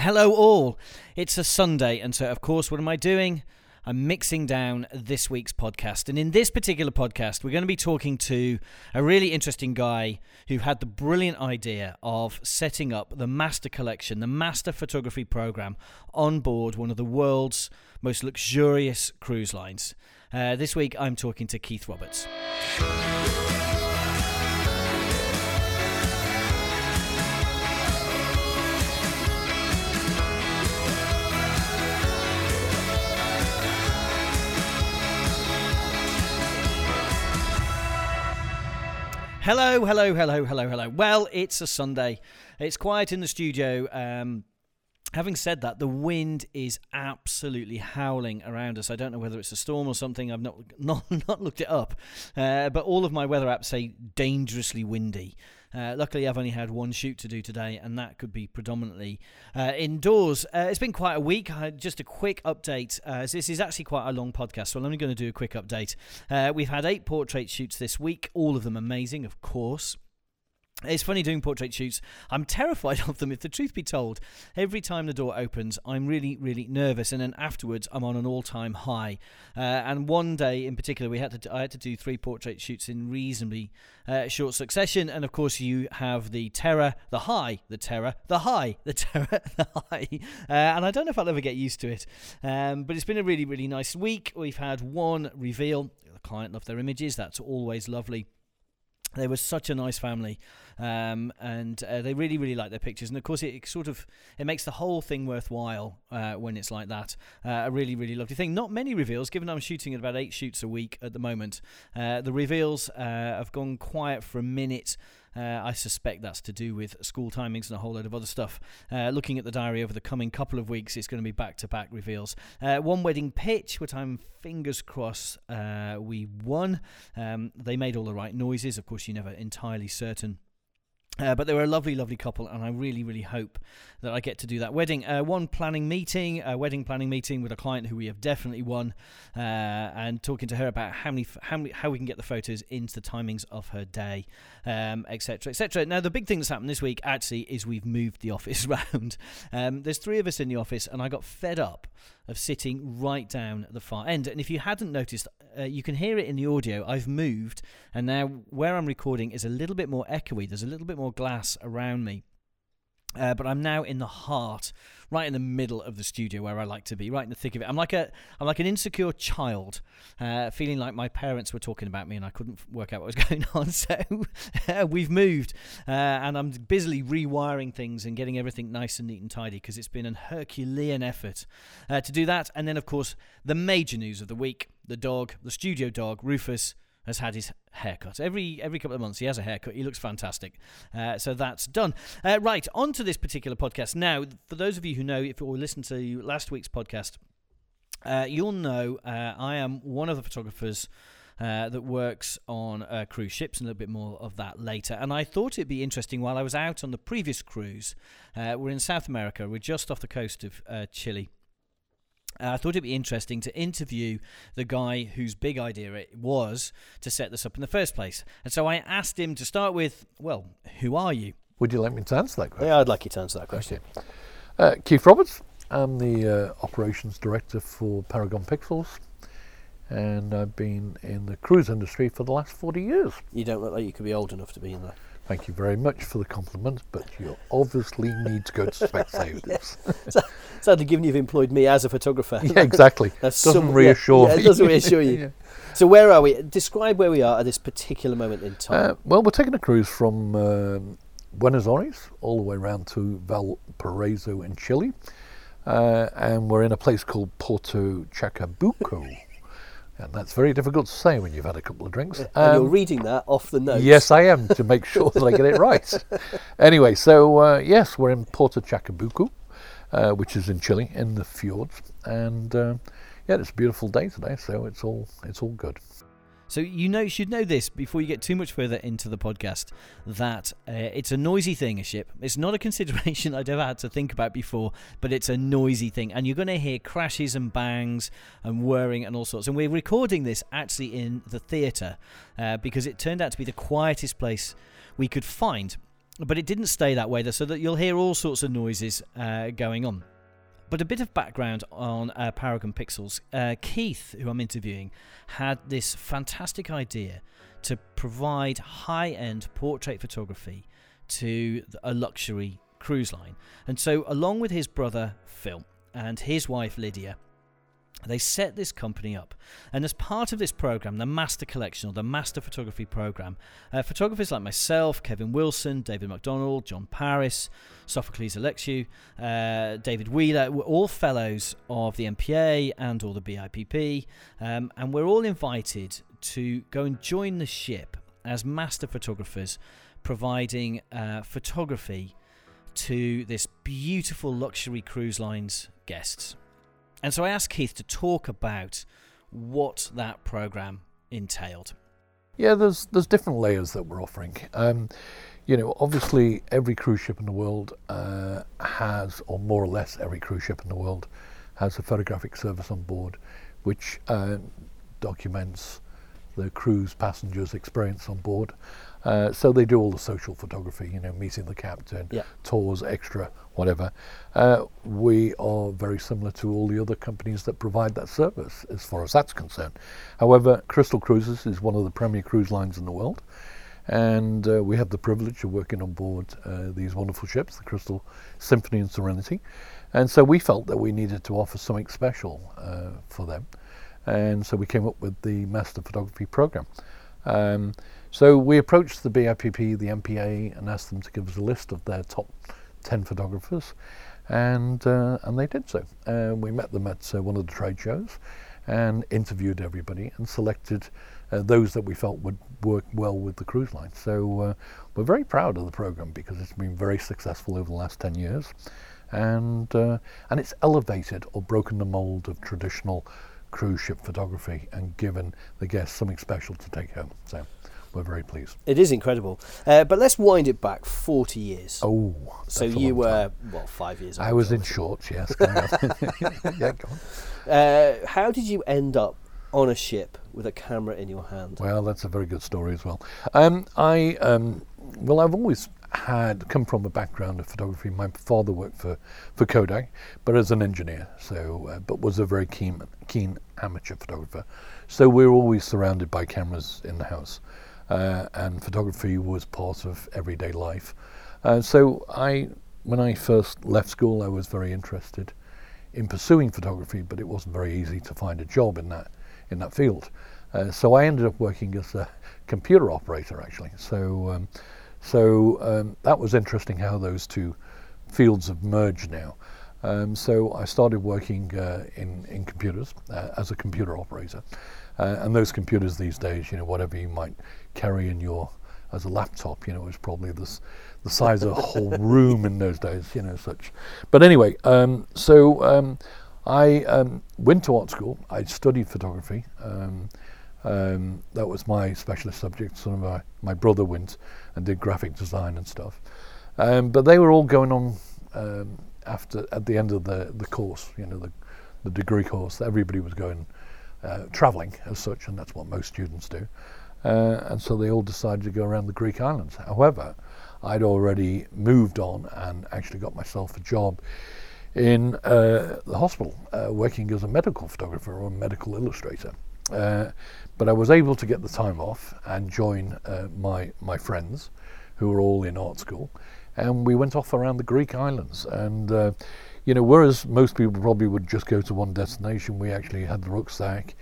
Hello, all. It's a Sunday, and so, of course, what am I doing? I'm mixing down this week's podcast. And in this particular podcast, we're going to be talking to a really interesting guy who had the brilliant idea of setting up the master collection, the master photography program on board one of the world's most luxurious cruise lines. Uh, this week, I'm talking to Keith Roberts. Hello, hello, hello, hello, hello. Well, it's a Sunday. It's quiet in the studio. Um, having said that, the wind is absolutely howling around us. I don't know whether it's a storm or something. I've not not, not looked it up, uh, but all of my weather apps say dangerously windy. Uh, luckily, I've only had one shoot to do today, and that could be predominantly uh, indoors. Uh, it's been quite a week. just a quick update. Uh, this is actually quite a long podcast, so I'm only going to do a quick update. Uh, we've had eight portrait shoots this week, all of them amazing, of course. It's funny doing portrait shoots. I'm terrified of them, if the truth be told. Every time the door opens, I'm really, really nervous, and then afterwards, I'm on an all-time high. Uh, and one day in particular, we had to I had to do three portrait shoots in reasonably uh, short succession. And of course, you have the terror, the high, the terror, the high, the terror, the high. Uh, and I don't know if I'll ever get used to it. Um, but it's been a really, really nice week. We've had one reveal. The client loved their images. That's always lovely they were such a nice family um, and uh, they really really like their pictures and of course it, it, sort of it makes the whole thing worthwhile uh, when it's like that uh, a really really lovely thing not many reveals given i'm shooting at about eight shoots a week at the moment uh, the reveals uh, have gone quiet for a minute uh, I suspect that's to do with school timings and a whole load of other stuff. Uh, looking at the diary over the coming couple of weeks, it's going to be back to back reveals. Uh, one wedding pitch, which I'm fingers crossed we won. Um, they made all the right noises. Of course, you're never entirely certain uh, but they were a lovely, lovely couple, and I really, really hope that I get to do that wedding. Uh, one planning meeting, a wedding planning meeting with a client who we have definitely won, uh, and talking to her about how many, how many, how we can get the photos into the timings of her day, etc., um, etc. Et now, the big thing that's happened this week actually is we've moved the office round. Um, there's three of us in the office, and I got fed up of sitting right down at the far end. And if you hadn't noticed, uh, you can hear it in the audio. I've moved, and now where I'm recording is a little bit more echoey. There's a little bit more glass around me. Uh, but I'm now in the heart, right in the middle of the studio where I like to be, right in the thick of it. I'm like a, I'm like an insecure child, uh, feeling like my parents were talking about me and I couldn't work out what was going on. So uh, we've moved, uh, and I'm busily rewiring things and getting everything nice and neat and tidy because it's been an Herculean effort uh, to do that. And then, of course, the major news of the week: the dog, the studio dog, Rufus has had his haircut. Every every couple of months, he has a haircut. He looks fantastic. Uh, so that's done. Uh, right, on to this particular podcast. Now, for those of you who know, if you listened to last week's podcast, uh, you'll know uh, I am one of the photographers. Uh, that works on uh, cruise ships, and a little bit more of that later. And I thought it'd be interesting while I was out on the previous cruise. we're in South America. We're just off the coast of Chile, uh, I thought it'd be interesting to interview the guy whose big idea it was to set this up in the first place. And so I asked him to start with, well, who are you? Would you like me to answer that question? Yeah, I'd like you to answer that question. Uh, Keith Roberts. I'm the uh, operations director for Paragon Pixels, and I've been in the cruise industry for the last 40 years. You don't look like you could be old enough to be in there. Thank you very much for the compliment, but you obviously need to go to Specsavers. so, sadly, given you've employed me as a photographer. Yeah, exactly. That's doesn't some, reassure yeah, me. it doesn't reassure you. yeah. So where are we? Describe where we are at this particular moment in time. Uh, well, we're taking a cruise from uh, Buenos Aires all the way around to Valparaiso in Chile. Uh, and we're in a place called Porto Chacabuco. And that's very difficult to say when you've had a couple of drinks. and you're um, reading that off the notes. Yes, I am, to make sure that I get it right. Anyway, so uh, yes, we're in Porto Chacabuco, uh, which is in Chile, in the fjords. And uh, yeah, it's a beautiful day today, so it's all, it's all good. So you know, you should know this before you get too much further into the podcast that uh, it's a noisy thing. A ship. It's not a consideration I'd ever had to think about before, but it's a noisy thing, and you're going to hear crashes and bangs and whirring and all sorts. And we're recording this actually in the theatre uh, because it turned out to be the quietest place we could find. But it didn't stay that way, so that you'll hear all sorts of noises uh, going on. But a bit of background on uh, Paragon Pixels. Uh, Keith, who I'm interviewing, had this fantastic idea to provide high end portrait photography to a luxury cruise line. And so, along with his brother Phil and his wife Lydia, they set this company up. And as part of this program, the Master Collection or the Master Photography Program, uh, photographers like myself, Kevin Wilson, David MacDonald, John Paris, Sophocles Alexiou, uh, David Wheeler, were all fellows of the MPA and all the BIPP. Um, and we're all invited to go and join the ship as master photographers, providing uh, photography to this beautiful luxury cruise line's guests. And so I asked Keith to talk about what that program entailed. Yeah, there's there's different layers that we're offering. Um, you know, obviously every cruise ship in the world uh, has, or more or less every cruise ship in the world has a photographic service on board, which uh, documents the cruise passengers' experience on board. Uh, so they do all the social photography, you know, meeting the captain, Yeah. tours, extra, whatever. Uh, we are very similar to all the other companies that provide that service, as far as that's concerned. However, Crystal Cruises is one of the premier cruise lines in the world, and uh, we have the privilege of working on board uh, these wonderful ships, the Crystal Symphony and Serenity. And so we felt that we needed to offer something special uh, for them. And so we came up with the Master Photography Program. Um, so we approached the BIPP, the MPA, and asked them to give us a list of their top 10 photographers, and uh, and they did so. Uh, we met them at uh, one of the trade shows, and interviewed everybody, and selected uh, those that we felt would work well with the cruise line. So uh, we're very proud of the program because it's been very successful over the last 10 years, and and it's elevated or broken the mold of traditional cruise ship photography and given the guests something special to take home. So we're very pleased. It is incredible. Uh, but let's wind it back 40 years. Oh, so you long time. were, what, five years old? I was in shorts, yes. yeah, go on. Uh, how did you end up on a ship with a camera in your hand? Well, that's a very good story as well. Um, I um, well, I've always had come from a background of photography. My father worked for, for Kodak, but as an engineer, so uh, but was a very keen keen amateur photographer. So we were always surrounded by cameras in the house, uh, and photography was part of everyday life. Uh, so I, when I first left school, I was very interested in pursuing photography, but it wasn't very easy to find a job in that in that field. Uh, so I ended up working as a computer operator, actually. So um, so um, that was interesting how those two fields have merged now. Um, so I started working uh, in in computers uh, as a computer operator, uh, and those computers these days, you know, whatever you might carry in your as a laptop, you know, was probably this the size of a whole room in those days, you know, such. But anyway, um, so um, I um, went to art school. I studied photography. Um, um, that was my specialist subject. Some of my, my brother went and did graphic design and stuff. Um, but they were all going on um, after at the end of the, the course, you know, the, the degree course. Everybody was going uh, travelling as such, and that's what most students do. Uh, and so they all decided to go around the Greek islands. However, I'd already moved on and actually got myself a job in uh, the hospital, uh, working as a medical photographer or medical illustrator. Uh, but I was able to get the time off and join uh, my my friends, who were all in art school, and we went off around the Greek islands. And you know, whereas most people probably would just go to one destination, we actually had the rucksack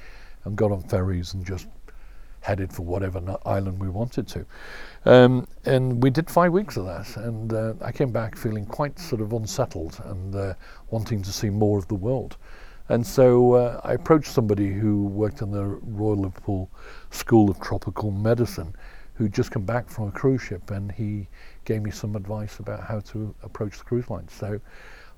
and got on ferries and just headed for whatever island we wanted to. Um, and we did five weeks of that, and uh, I came back feeling quite sort of unsettled and uh, wanting to see more of the world. And so uh, I approached somebody who worked in the Royal Liverpool School of Tropical Medicine, who'd just come back from a cruise ship, and he gave me some advice about how to approach the cruise line. So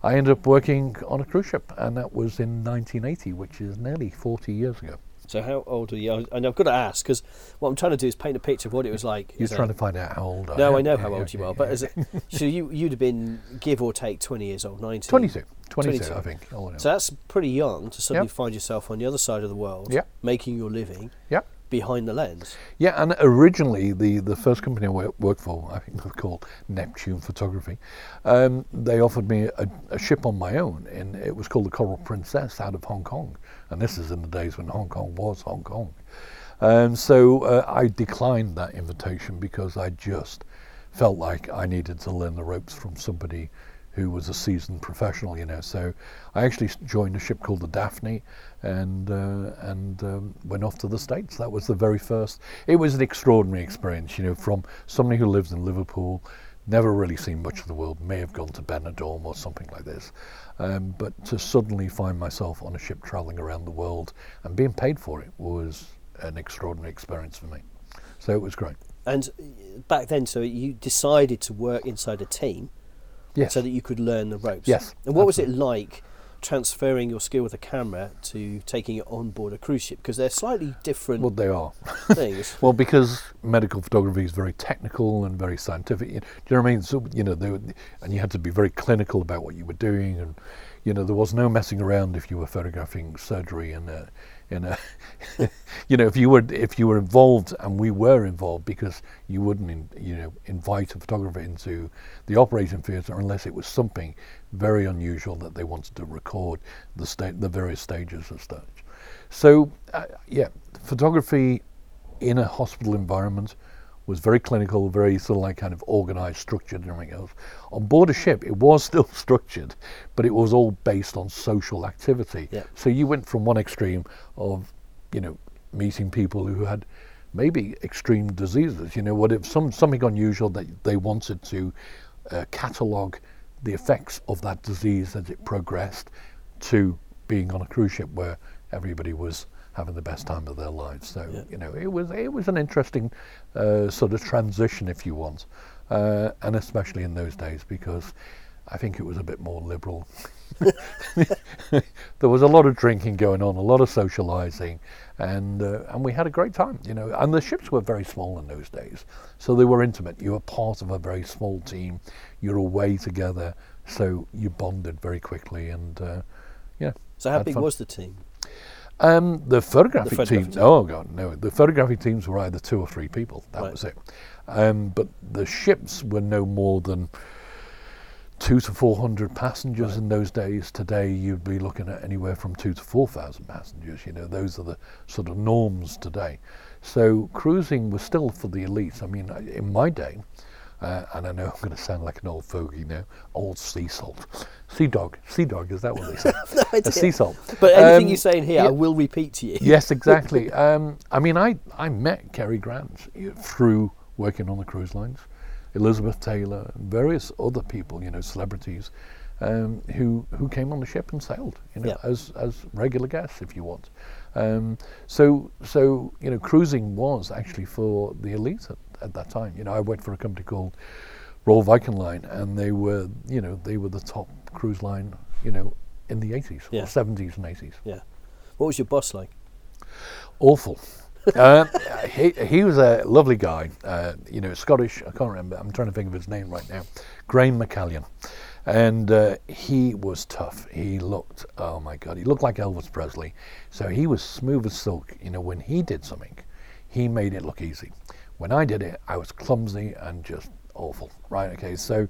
I ended up working on a cruise ship, and that was in 1980, which is nearly 40 years ago. So how old are you? And I've got to ask because what I'm trying to do is paint a picture of what it was like. You're as a- trying to find out how old I No, am. I know Yeah, how yeah, old you yeah, are, but yeah. as a, so you you'd have been give or take 20 years old, 19. 22, 22, 22. I think. So that's pretty young to suddenly Yep. find yourself on the other side of the world, Yep. making your living. Yep. Behind the lens. Yeah, and originally the, the first company I worked for, I think was called Neptune Photography, um, they offered me a, a ship on my own, and it was called the Coral Princess out of Hong Kong. And this is in the days when Hong Kong was Hong Kong. Um, so uh, I declined that invitation because I just felt like I needed to learn the ropes from somebody who was a seasoned professional, you know. So I actually joined a ship called the Daphne and uh, and um, went off to the States. That was the very first. It was an extraordinary experience, you know, from somebody who lives in Liverpool, never really seen much of the world, may have gone to Benidorm or something like this. Um, but to suddenly find myself on a ship traveling around the world and being paid for it was an extraordinary experience for me. So it was great. And uh, back then, so you decided to work inside a team Yes. so that you could learn the ropes. Yes, And what was it like transferring your skill with a camera to taking it on board a cruise ship? Because they're slightly different well, they are. things. Well, because medical photography is very technical and very scientific. you- Do you know what I mean? So you know, they were, and you had to be very clinical about what you were doing, and you know, there was no messing around if you were photographing surgery and. in a, you know, if you were if you were involved, and we were involved because you wouldn't, in, you know, invite a photographer into the operating theatre unless it was something very unusual that they wanted to record the sta- the various stages of such. So, uh, yeah, photography in a hospital environment was very clinical, very sort of like kind of organized, structured, and everything else. On board a ship, it was still structured, but it was all based on social activity. Yeah. So you went from one extreme of, you know, meeting people who had maybe extreme diseases. You know, what if some something unusual that they wanted to uh, catalogue the effects of that disease as it progressed, to being on a cruise ship where everybody was having the best time of their lives. So Yeah. you know, it was it was an interesting uh, sort of transition, if you want, uh, and especially in those days because I think it was a bit more liberal. there was a lot of drinking going on, a lot of socialising, and uh, and we had a great time, you know. And the ships were very small in those days, so they were intimate. You were part of a very small team. You're away together, so you bonded very quickly, and uh, yeah. So how big fun. was the team? Um, the photographic, photographic team. team. Oh god, no. The photographic teams were either two or three people. That Right. was it. Um, but the ships were no more than two to four hundred passengers in those days. Today, you'd be looking at anywhere from two to four thousand passengers. You know, those are the sort of norms today. So cruising was still for the elites. I mean, in my day, uh, and I know I'm going to sound like an old fogey now, old sea salt, sea dog, sea dog. Is that what they say? No a idea. sea salt. But anything Um, you say in here, yeah. I will repeat to you. yes, exactly. Um, I mean, I, I met Cary Grant through working on the cruise lines, Elizabeth Taylor, various other people, you know, celebrities, um, who who came on the ship and sailed, you know, Yeah. as as regular guests, if you want. Um, so so you know, cruising was actually for the elite at, at that time. You know, I worked for a company called Royal Viking Line, and they were you know they were the top cruise line, you know, in the 80s Yeah. or 70s and 80s Yeah. What was your boss like? awful. Uh, he he was a lovely guy, uh, you know, Scottish. I can't remember. I'm trying to think of his name right now. Graham McCallion, and uh, he was tough. He looked, oh my God, he looked like Elvis Presley. So he was smooth as silk. You know, when he did something, he made it look easy. When I did it, I was clumsy and just awful. Right? Okay. So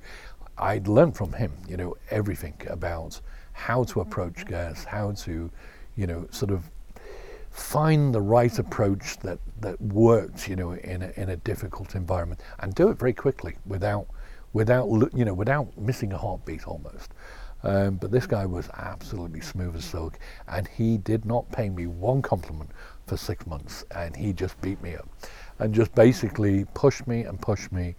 I'd learned from him, you know, everything about how to approach guests, how to, you know, sort of find the right approach that, that works, you know, in a, in a difficult environment, and do it very quickly without, without, you know, without missing a heartbeat almost. Um, but this guy was absolutely smooth as silk, and he did not pay me one compliment for six months, and he just beat me up, and just basically pushed me and pushed me.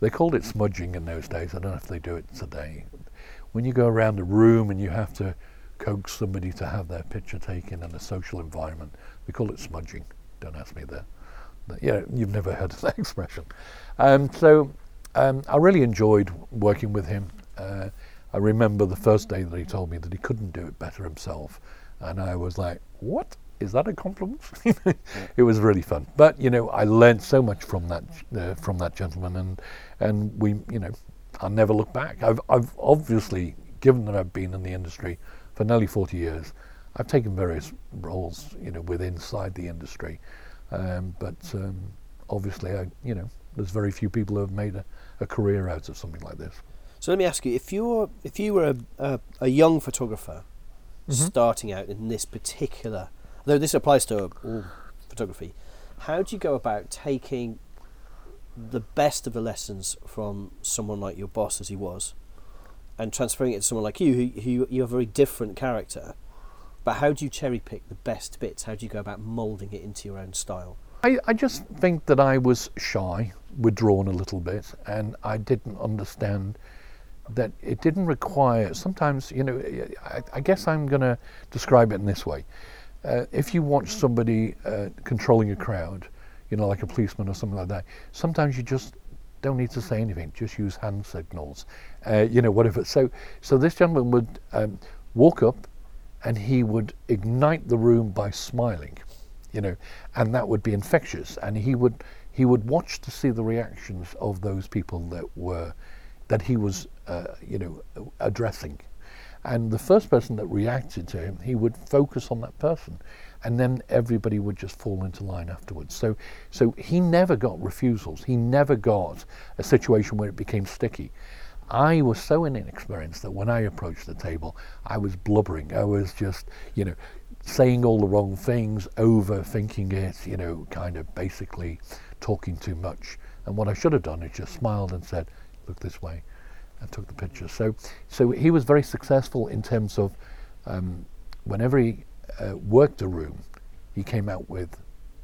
They called it smudging in those days. I don't know if they do it today. When you go around a room and you have to coax somebody to have their picture taken in a social environment, we call it smudging. Don't ask me that. Yeah, you've never heard of that expression. Um, so um, I really enjoyed working with him. Uh, I remember the first day that he told me that he couldn't do it better himself, and I was like, "What is that a compliment?" it was really fun. But you know, I learned so much from that uh, from that gentleman, and and we, you know, I'll never look back. I've I've obviously, given that I've been in the industry for nearly 40 years, I've taken various roles, you know, with inside the industry. Um, but um, obviously, I, you know, there's very few people who have made a, a career out of something like this. So let me ask you: if you're if you were a, a, a young photographer Mhm. starting out in this particular, though this applies to all photography, how do you go about taking the best of the lessons from someone like your boss, as he was, and transferring it to someone like you, who, who you're a very different character? But how do you cherry pick the best bits? How do you go about moulding it into your own style? I, I just think that I was shy, withdrawn a little bit, and I didn't understand that it didn't require. Sometimes, you know, I, I guess I'm going to describe it in this way. Uh, if you watch somebody uh, controlling a crowd, you know, like a policeman or something like that, sometimes you just don't need to say anything. Just use hand signals, uh, you know, whatever. So, so this gentleman would um, walk up, and he would ignite the room by smiling you know, and that would be infectious. And he would he would watch to see the reactions of those people that were that he was uh, you know addressing. And the first person that reacted to him, he would focus on that person, and then everybody would just fall into line afterwards. So, so he never got refusals. He never got a situation where it became sticky. I was so inexperienced that when I approached the table, I was blubbering. I was just, you know, saying all the wrong things, overthinking it, you know, kind of basically talking too much. And what I should have done is just smiled and said, "Look this way," and took the picture. So, so he was very successful in terms of um, whenever he uh, worked a room, he came out with,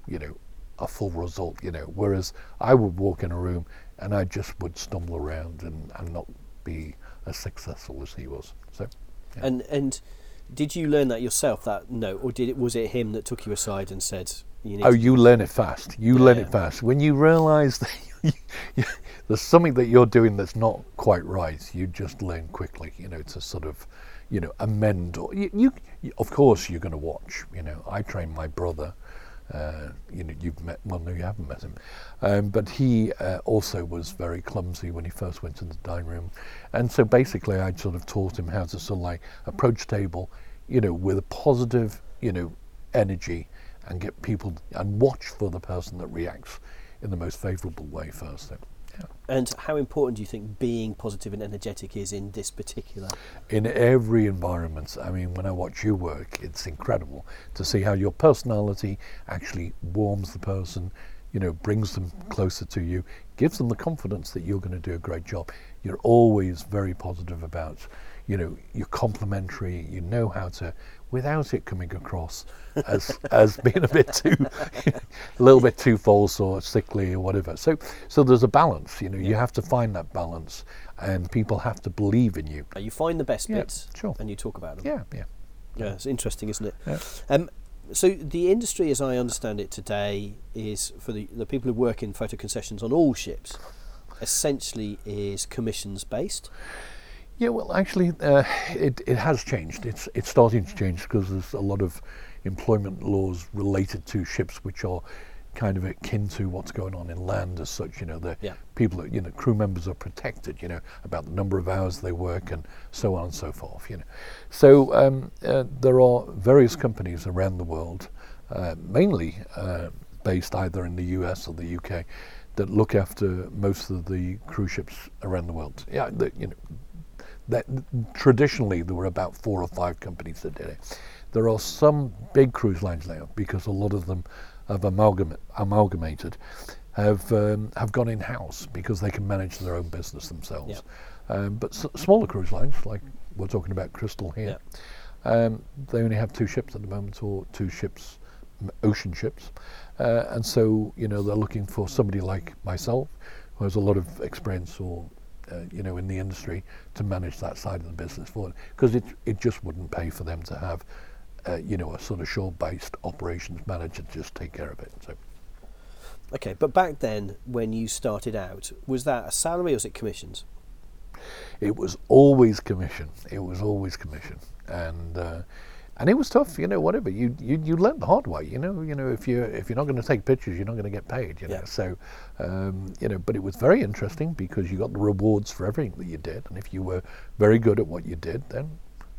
you know, a full result. You know, whereas I would walk in a room and I just would stumble around and, and not be as successful as he was. So. Yeah. And and did you learn that yourself? That no, or did it was it him that took you aside and said, "You need Oh, you learn it fast. You learn it fast. When you realise that you, there's something that you're doing that's not quite right, you just learn quickly. You know, to sort of, you know, amend. Or you, you, you of course, you're going to watch. You know, I trained my brother. Uh, you know, you've met. Well, no, you haven't met him, um, but he uh, also was very clumsy when he first went to the dining room, and so basically, I sort of taught him how to sort of like approach table, you know, with a positive, you know, energy, and get people and watch for the person that reacts in the most favourable way first. So, yeah. And how important do you think being positive and energetic is in this particular? in every environment. I mean, when I watch you work, it's incredible to see how your personality actually warms the person, you know, brings them closer to you, gives them the confidence that you're going to do a great job. You're always very positive about, you know, you're complimentary, you know how to, without it coming across as as being a bit too, a little bit too false or sickly or whatever. So, so there's a balance. You know, you have to find that balance, and people have to believe in you. You find the best Yeah, bits sure. and you talk about them. Yeah, yeah. Yeah, it's interesting, isn't it? Yeah. Um, so the industry, as I understand it today, is for the, the people who work in photo concessions on all ships. Essentially, is commissions based. Yeah, well, actually, uh, it, it has changed. It's it's starting to change because there's a lot of employment laws related to ships which are kind of akin to what's going on in land as such. You know, the Yeah. people, you know, crew members are protected. You know, about the number of hours they work and so on and so forth. You know, so um, uh, there are various companies around the world, uh, mainly uh, based either in the US or the UK, that look after most of the cruise ships around the world. Yeah, the, you know, that traditionally there were about four or five companies that did it. There are some big cruise lines now because a lot of them have amalgam- amalgamated, have um, have gone in house because they can manage their own business themselves. Um, but s- smaller cruise lines, like we're talking about Crystal here, um, they only have two ships at the moment, or two ships, m- ocean ships, uh, and so you know they're looking for somebody like myself, who has a lot of experience or you know in the industry to manage that side of the business for them, because it it just wouldn't pay for them to have. Uh, you know, a sort of shore-based operations manager to just take care of it. So, Okay, but back then, when you started out, was that a salary or was it commissions? it was always commission. It was always commission, and uh, and it was tough. You know, whatever you you you learn the hard way. You know, you know if you if you're not going to take pictures, you're not going to get paid. You know, Yeah. so um, you know, but it was very interesting because you got the rewards for everything that you did, and if you were very good at what you did, then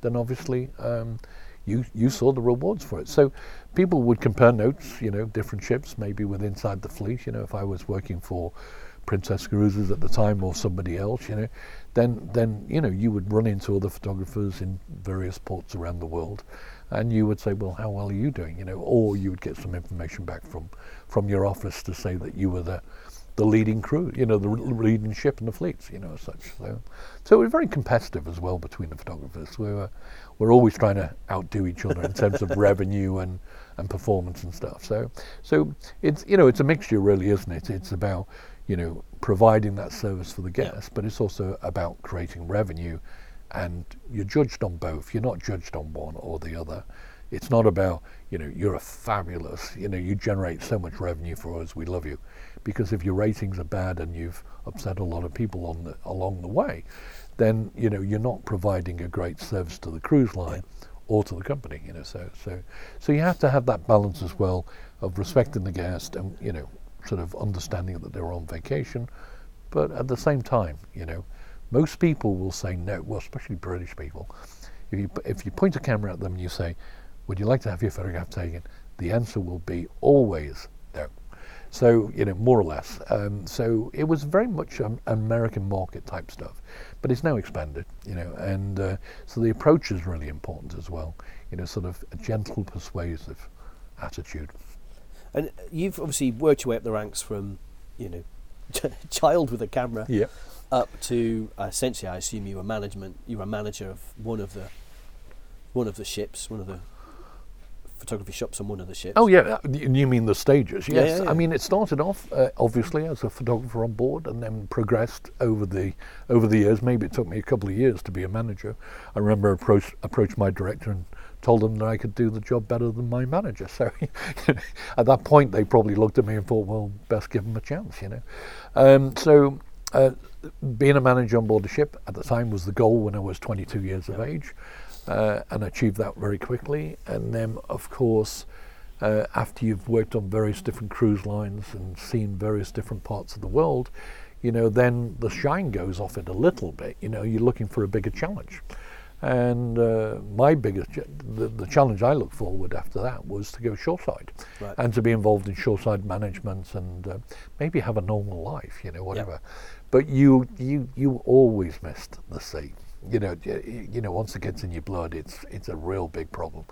then obviously. Um, you you saw the rewards for it. So people would compare notes, you know, different ships, maybe with inside the fleet. You know, if I was working for Princess Cruises at the time or somebody else, you know, then then you know you would run into other photographers in various ports around the world, and you would say, well, how well are you doing? You know, or you would get some information back from from your office to say that you were the the leading crew, you know, the leading ship in the fleets, you know, as such. So, so it was very competitive as well between the photographers. We were we're always trying to outdo each other in terms of revenue and, and performance and stuff. So so it's you know it's a mixture really, isn't it? It's about you know providing that service for the guests, yeah. but it's also about creating revenue, and you're judged on both. You're not judged on one or the other. It's not about you know you're a fabulous you know you generate so much revenue for us. We love you, because if your ratings are bad and you've upset a lot of people on the, along the way, then you know you're not providing a great service to the cruise line or to the company. You know, so so so you have to have that balance as well of respecting the guest and you know sort of understanding that they're on vacation, but at the same time, you know, most people will say no. Well, especially British people, if you if you point a camera at them and you say, "Would you like to have your photograph taken?" the answer will be always no. So you know, more or less. Um, so it was very much an American market type stuff, but it's now expanded. You know, and uh, so the approach is really important as well. You know, sort of a gentle, persuasive attitude. And you've obviously worked your way up the ranks from, you know, child with a camera, yeah. Up to uh, essentially, I assume you were management. You were a manager of one of the, one of the ships, one of the photography shops on one of the ships. Oh yeah, you mean the stages? Yes. Yeah, yeah, yeah. I mean it started off uh, obviously as a photographer on board, and then progressed over the over the years. Maybe it took me a couple of years to be a manager. I remember approached approached my director and told them that I could do the job better than my manager. So at that point, they probably looked at me and thought, well, best give them a chance, you know. Um, so uh, being a manager on board the ship at the time was the goal when I was 22 years of age, uh, and achieved that very quickly. And then, of course, uh, after you've worked on various different cruise lines and seen various different parts of the world, you know, then the shine goes off it a little bit. You know, you're looking for a bigger challenge. And uh, my biggest, the, the, challenge I looked forward after that was to go shoreside right. and to be involved in shoreside management and uh, maybe have a normal life, you know, whatever. But you, you, you always missed the sea. You know, you, know, once it gets in your blood, it's it's a real big problem.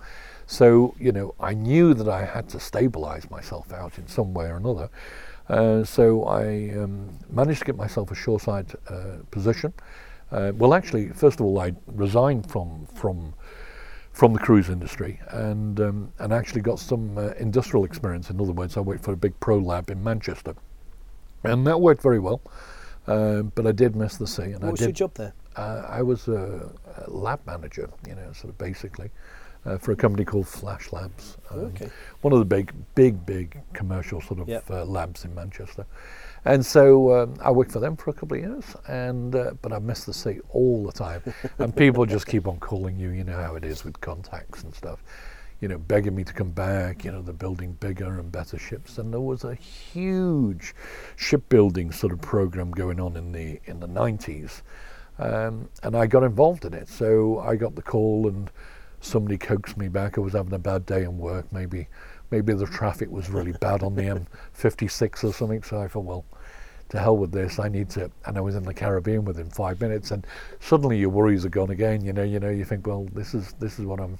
So, you know, I knew that I had to stabilize myself out in some way or another. Uh, so I um, managed to get myself a shoreside uh, position. Uh, well, actually, first of all, I resigned from from from the cruise industry and um, and actually got some uh, industrial experience. In other words, I worked for a big pro lab in Manchester, and that worked very well. Uh, but I did miss the sea. And what I was did, your job there? Uh, I was a, a, lab manager, you know, sort of basically. Uh, for a company called Flash Labs, um, okay. one of the big, big, big commercial sort of yep. Uh, labs in Manchester. And so um, I worked for them for a couple of years, and uh, but I missed the sea all the time. and people just keep on calling you. You know how it is with contacts and stuff. You know, begging me to come back. You know, they're building bigger and better ships, and there was a huge shipbuilding sort of program going on in the in the 90s, um, and I got involved in it. So I got the call, and somebody coaxed me back. I was having a bad day in work, maybe maybe the traffic was really bad on the M56 or something. So I thought, well, to hell with this. I need to. And I was in the Caribbean within five minutes, and suddenly your worries are gone again. You know, you know, you think, well, this is this is what I'm.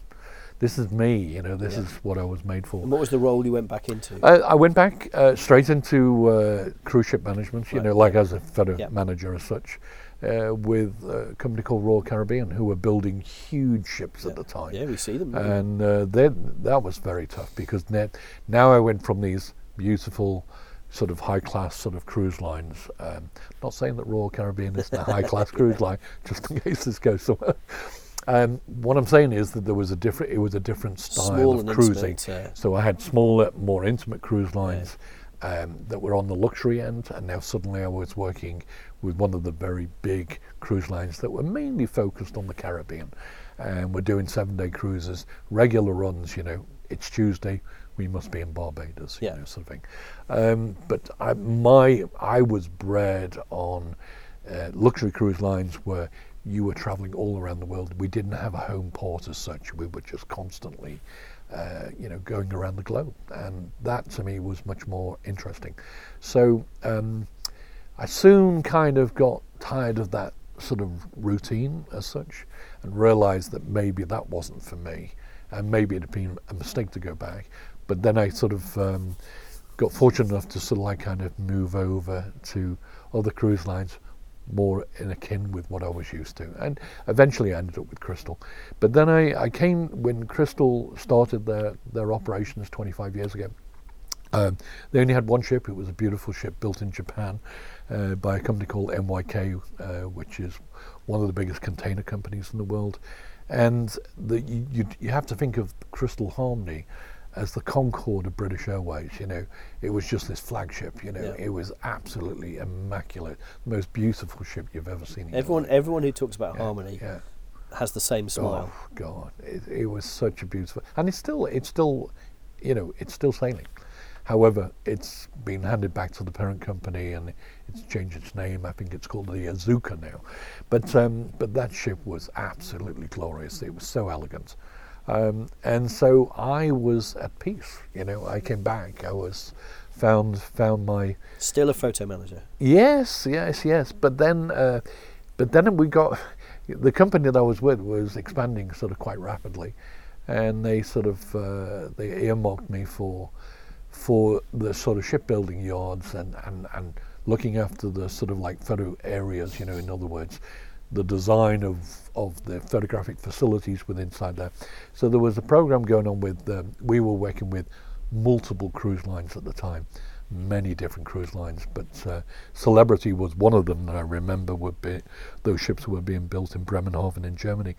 This is me, you know. This yeah. is what I was made for. And what was the role you went back into? Uh, I went back uh, straight into uh, cruise ship management. You right. know, like as a fellow yeah. manager as such uh, with a company called Royal Caribbean, who were building huge ships yeah. at the time. Yeah, we see them. And uh, that was very tough because net, now I went from these beautiful, sort of high class sort of cruise lines. Um, not saying that Royal Caribbean is a high class cruise line, just in case this goes somewhere. Um, what I'm saying is that there was a different, it was a different style Small of cruising. Intimate, uh, so I had smaller, more intimate cruise lines. Yeah um, that were on the luxury end, and now suddenly I was working with one of the very big cruise lines that were mainly focused on the Caribbean. And we're doing seven day cruises, regular runs, you know, it's Tuesday, we must be in Barbados, yeah. you know, sort of thing. Um, but I, my, I was bred on uh, luxury cruise lines where you were traveling all around the world. We didn't have a home port as such. We were just constantly, uh, you know, going around the globe, and that to me was much more interesting. So um, I soon kind of got tired of that sort of routine as such, and realised that maybe that wasn't for me, and maybe it had been a mistake to go back. But then I sort of um, got fortunate enough to sort of like kind of move over to other cruise lines more in akin with what I was used to. And eventually I ended up with Crystal. But then I, I came when Crystal started their, their operations 25 years ago. Um, they only had one ship. It was a beautiful ship built in Japan uh, by a company called NYK, uh, which is one of the biggest container companies in the world. And the, you, you, you have to think of Crystal Harmony as the Concorde of British Airways. You know, it was just this flagship. You know, Yeah. it was absolutely immaculate, the most beautiful ship you've ever seen. Everyone, everyone who talks about Yeah, harmony Yeah. has the same smile. Oh God, it, it was such a beautiful, and it's still, it's still, you know, it's still sailing. However, it's been handed back to the parent company, and it's changed its name. I think it's called the Asuka now. But um, but that ship was absolutely glorious. It was so elegant, um, and so I was at peace. You know, I came back. I was found found my Still a photo manager. Yes, yes, yes. But then, uh, but then we got the company that I was with was expanding sort of quite rapidly, and they sort of uh, they earmarked me for for the sort of shipbuilding yards and, and, and looking after the sort of like photo areas. You know, in other words, the design of of the photographic facilities within inside there. So there was a program going on with um, we were working with multiple cruise lines at the time, many different cruise lines, but uh, Celebrity was one of them that I remember would be those ships were being built in Bremerhaven in Germany,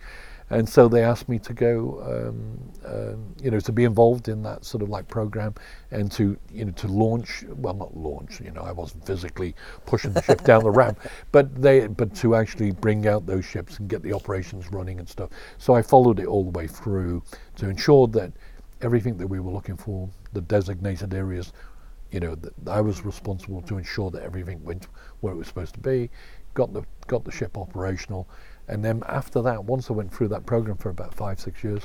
and so they asked me to go, um, um, you know, to be involved in that sort of like program and to you know to launch, well not launch, you know, I wasn't physically pushing the ship down the ramp, but they but to actually bring out those ships and get the operations running and stuff. So I followed it all the way through to ensure that everything that we were looking for, the designated areas, you know, I was responsible to ensure that everything went where it was supposed to be, got the got the ship operational, and then after that, once I went through that program for about five six years,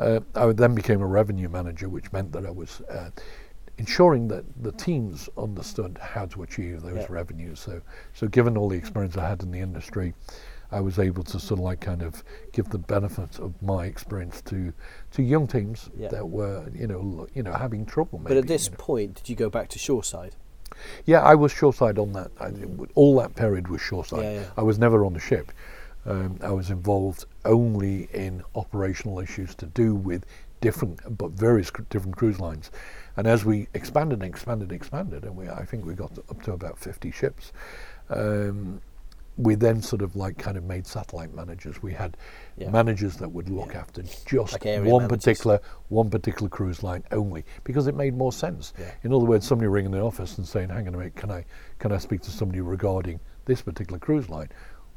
uh, I then became a revenue manager, which meant that I was. Uh, ensuring that the teams understood how to achieve those Yeah. revenues so so given all the experience I had in the industry I was able to sort of like kind of give the benefit of my experience to to young teams Yeah. that were you know you know having trouble. Maybe, But at this you know. point, did you go back to shoreside? yeah, I was shoreside on that. I, all that period was shoreside. Yeah, yeah. I was never on the ship. Um, I was involved only in operational issues to do with different, but various cr- different cruise lines. And as we expanded and expanded and expanded, and we, I think we got up to about 50 ships, um, we then sort of like kind of made satellite managers. We had Yeah. managers that would look after just Like one managers. particular one particular cruise line only because it made more sense. Yeah. In other words, somebody ringing the office and saying, "Hang on a minute, can I can I speak to somebody regarding this particular cruise line?"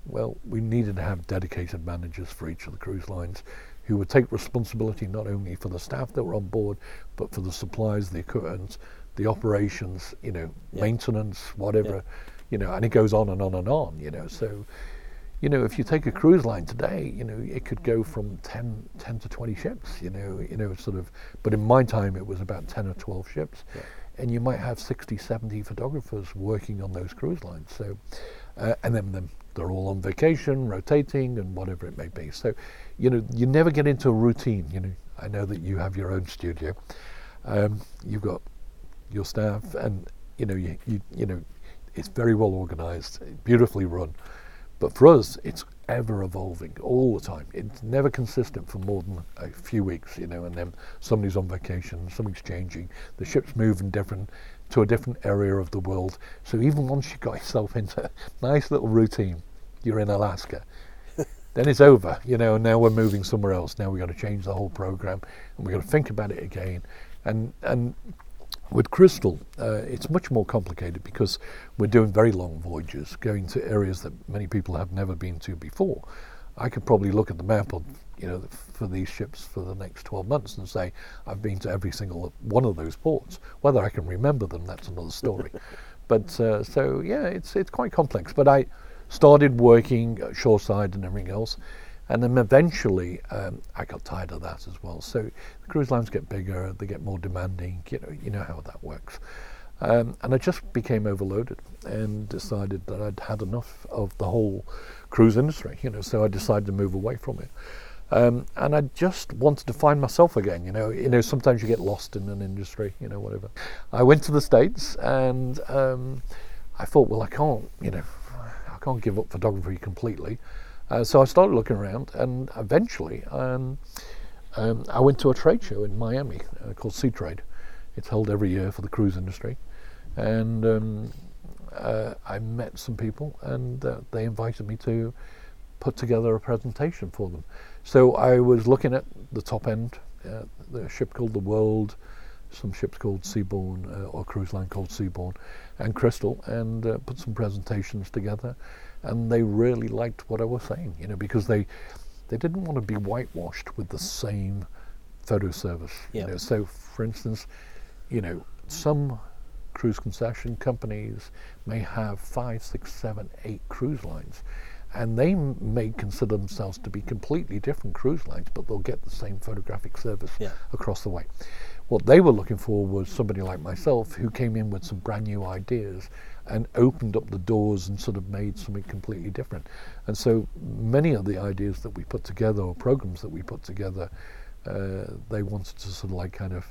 Well, we needed to have dedicated managers for each of the cruise lines who would take responsibility not only for the staff that were on board, but for the supplies, the equipment, the operations, you know, Yeah. maintenance, whatever, you know, and it goes on and on and on, you know. So, you know, if you take a cruise line today, you know, it could go from 10, 10 to 20 ships, you know, you know, sort of, but in my time it was about 10 or 12 ships. Yeah. And you might have 60, 70 photographers working on those cruise lines. So, uh, and then, then they're all on vacation, rotating, and whatever it may be. So, you know, you never get into a routine. You know, I know that you have your own studio. Um, you've got your staff, and you know, you, you you know, it's very well organised, beautifully run. But for us, it's ever evolving all the time. It's never consistent for more than a few weeks, you know, and then somebody's on vacation, something's changing, the ship's moving different to a different area of the world. So even once you got yourself into a nice little routine, you're in Alaska. then it's over, you know, and now we're moving somewhere else. Now we've got to change the whole program and we've got to think about it again. And and with Crystal, uh, it's much more complicated because we're doing very long voyages, going to areas that many people have never been to before. I could probably look at the map of, you know, for these ships for the next 12 months and say I've been to every single one of those ports. Whether I can remember them, that's another story. but uh, so yeah, it's it's quite complex. But I started working shoreside and everything else. And then eventually, um, I got tired of that as well. So the cruise lines get bigger, they get more demanding. You know, you know how that works. Um, and I just became overloaded and decided that I'd had enough of the whole cruise industry. You know, so I decided to move away from it. Um, and I just wanted to find myself again. You know, you know, sometimes you get lost in an industry. You know, whatever. I went to the states, and um, I thought, well, I can't. You know, I can't give up photography completely. Uh, so I started looking around, and eventually, um, um I went to a trade show in Miami uh, called Seatrade. It's held every year for the cruise industry, and um, uh, I met some people, and uh, they invited me to put together a presentation for them. So I was looking at the top end, uh, the ship called the World, some ships called Seabourn uh, or cruise line called Seabourn, and Crystal, and uh, put some presentations together, and they really liked what I was saying, you know, because they they didn't want to be whitewashed with the same photo service. Yeah. You know, so for instance, you know, some cruise concession companies may have five, six, seven, eight cruise lines and they may consider themselves to be completely different cruise lines, but they'll get the same photographic service yeah. across the way. What they were looking for was somebody like myself who came in with some brand new ideas and opened up the doors and sort of made something completely different. And so many of the ideas that we put together or programs that we put together, uh, they wanted to sort of like kind of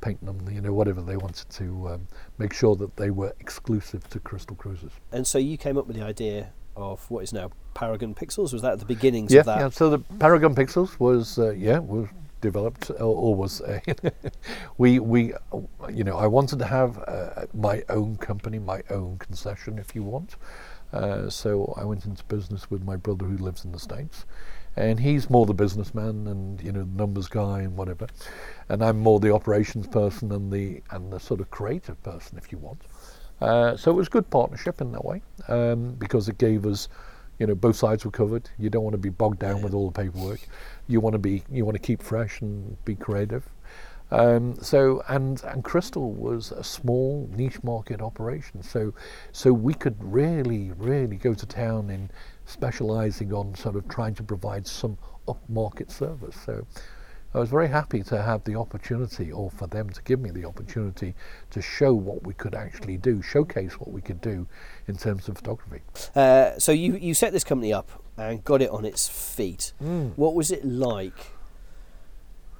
paint them, you know, whatever they wanted to um, make sure that they were exclusive to Crystal Cruises. And so you came up with the idea of what is now Paragon Pixels. Was that at the beginnings yeah, of that? Yeah, so the Paragon Pixels was uh, yeah was developed or, or was uh, we we you know I wanted to have uh, my own company, my own concession, if you want. Uh, so I went into business with my brother who lives in the states, and he's more the businessman and you know the numbers guy and whatever, and I'm more the operations person and the and the sort of creative person, if you want. Uh, so it was a good partnership in that way um, because it gave us, you know, both sides were covered. You don't want to be bogged down with all the paperwork. You want to be, you want to keep fresh and be creative. Um, so and and Crystal was a small niche market operation. So so we could really really go to town in specialising on sort of trying to provide some upmarket service. So I was very happy to have the opportunity, or for them to give me the opportunity, to show what we could actually do, showcase what we could do in terms of photography. Uh, so you you set this company up and got it on its feet. Mm. What was it like?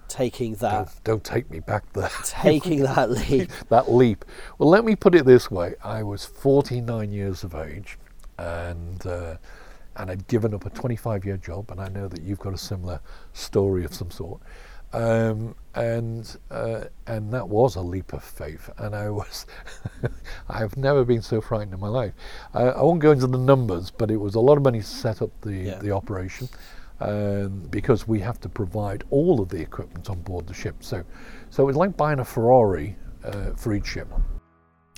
Taking that, don't, don't take me back there. Taking that leap. that leap. Well, let me put it this way: I was 49 years of age, and uh, and I'd given up a 25 year job, and I know that you've got a similar story of some sort. Um, and uh, and that was a leap of faith, and I was I've never been so frightened in my life. Uh, I won't go into the numbers, but it was a lot of money to set up the yeah. the operation um, because we have to provide all of the equipment on board the ship. So so it was like buying a Ferrari uh, for each ship.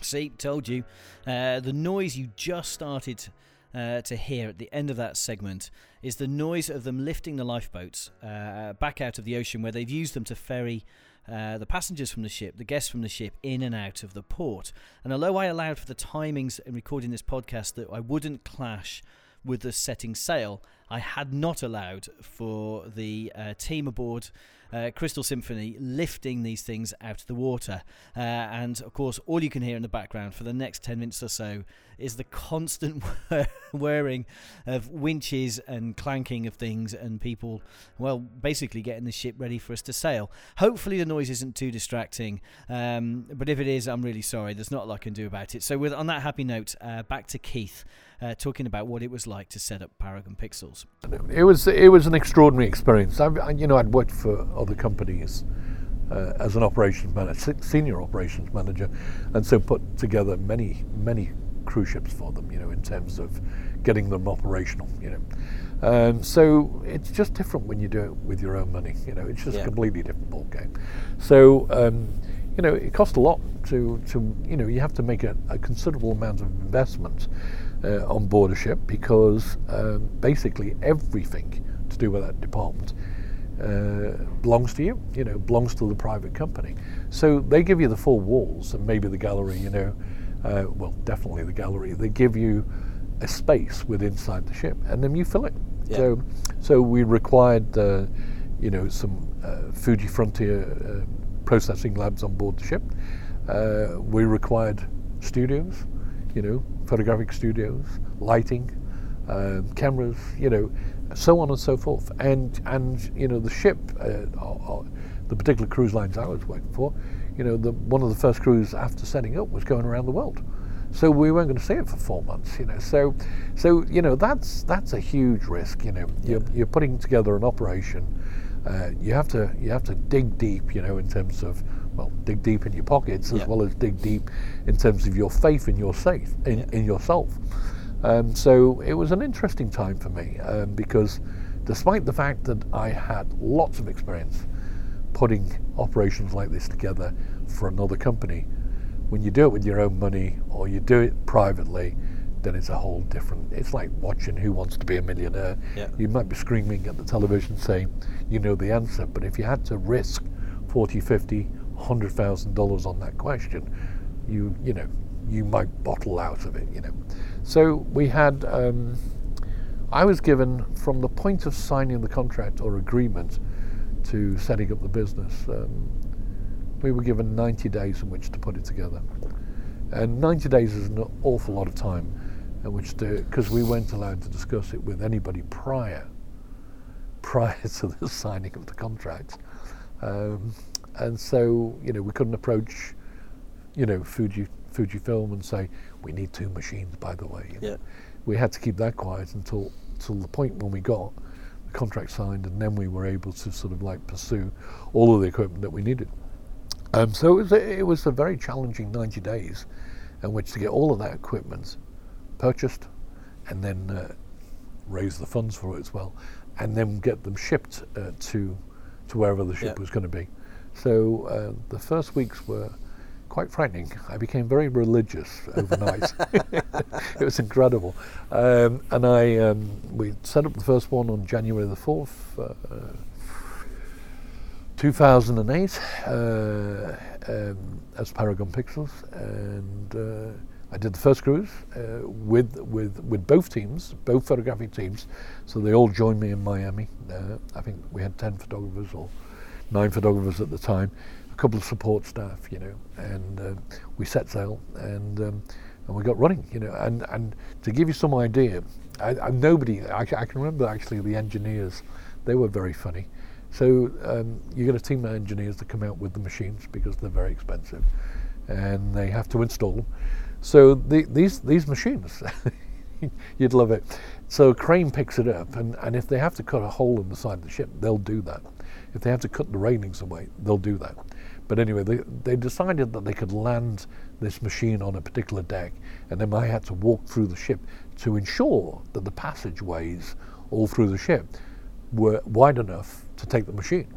See, told you. Uh, the noise you just started uh, to hear at the end of that segment is the noise of them lifting the lifeboats uh, back out of the ocean where they've used them to ferry uh, the passengers from the ship, the guests from the ship, in and out of the port. And although I allowed for the timings in recording this podcast that I wouldn't clash with the setting sail, I had not allowed for the uh, team aboard uh, Crystal Symphony lifting these things out of the water. Uh, and of course, all you can hear in the background for the next 10 minutes or so is the constant whirring of winches and clanking of things and people, well, basically getting the ship ready for us to sail. Hopefully, the noise isn't too distracting, um, but if it is, I'm really sorry. There's not a lot I can do about it. So, with on that happy note, uh, back to Keith. Uh, talking about what it was like to set up Paragon Pixels. It was it was an extraordinary experience. I've, you know, I'd worked for other companies uh, as an operations manager, senior operations manager, and so put together many many cruise ships for them. You know, in terms of getting them operational. You know. Um, so it's just different when you do it with your own money. You know, it's just yeah. a completely different ball game. So um, you know, it costs a lot to, to you know, you have to make a, a considerable amount of investment uh, on board a ship because um, basically everything to do with that department uh, belongs to you, you know, belongs to the private company. So they give you the four walls and maybe the gallery, you know, uh, well, definitely the gallery. They give you a space within inside the ship, and then you fill it. Yeah. So, so we required, uh, you know, some uh, Fuji Frontier uh, processing labs on board the ship. Uh, we required studios, you know, photographic studios, lighting, um, cameras, you know, so on and so forth. And and you know, the ship, uh, uh, uh, the particular cruise lines I was working for, you know, the one of the first cruise after setting up was going around the world. So we weren't going to see it for four months, you know. So, so you know that's that's a huge risk. You know, you're, you're putting together an operation. Uh, you have to you have to dig deep, you know, in terms of well, dig deep in your pockets as Yeah. well as dig deep in terms of your faith in your safe in, Yeah. in yourself. Um, so it was an interesting time for me um, because, despite the fact that I had lots of experience putting operations like this together for another company, when you do it with your own money or you do it privately, then it's a whole different. It's like watching Who Wants to Be a Millionaire. Yeah. You might be screaming at the television saying you know the answer, but if you had to risk 40, 50, 100,000 dollars on that question, you you know you might bottle out of it. You know, so we had. Um, I was given from the point of signing the contract or agreement to setting up the business. Um, we were given 90 days in which to put it together, and 90 days is an awful lot of time in which to because we weren't allowed to discuss it with anybody prior prior to the signing of the contract. Um, and so, you know, we couldn't approach, you know, Fuji Fujifilm and say we need two machines. By the way, you know. Yeah. we had to keep that quiet until till the point when we got the contract signed, and then we were able to sort of like pursue all of the equipment that we needed. Um, so it was a, it was a very challenging 90 days in which to get all of that equipment purchased and then uh, raise the funds for it as well, and then get them shipped uh, to to wherever the ship Yeah. was going to be. So uh, the first weeks were quite frightening. I became very religious overnight. it was incredible, um, and I um, we set up the first one on January the fourth. Uh, 2008 uh, um, as Paragon Pixels, and uh, I did the first cruise uh, with with with both teams, both photographic teams. So they all joined me in Miami. Uh, I think we had ten photographers or nine photographers at the time, a couple of support staff, you know, and uh, we set sail and um, and we got running, you know. And and to give you some idea, I, I nobody I, I can remember actually the engineers, they were very funny. So um, you get a team of engineers that come out with the machines because they're very expensive, and they have to install. So the, these these machines, you'd love it. So a crane picks it up, and, and if they have to cut a hole in the side of the ship, they'll do that. If they have to cut the railings away, they'll do that. But anyway, they, they decided that they could land this machine on a particular deck, and then I had to walk through the ship to ensure that the passageways all through the ship were wide enough to take the machine,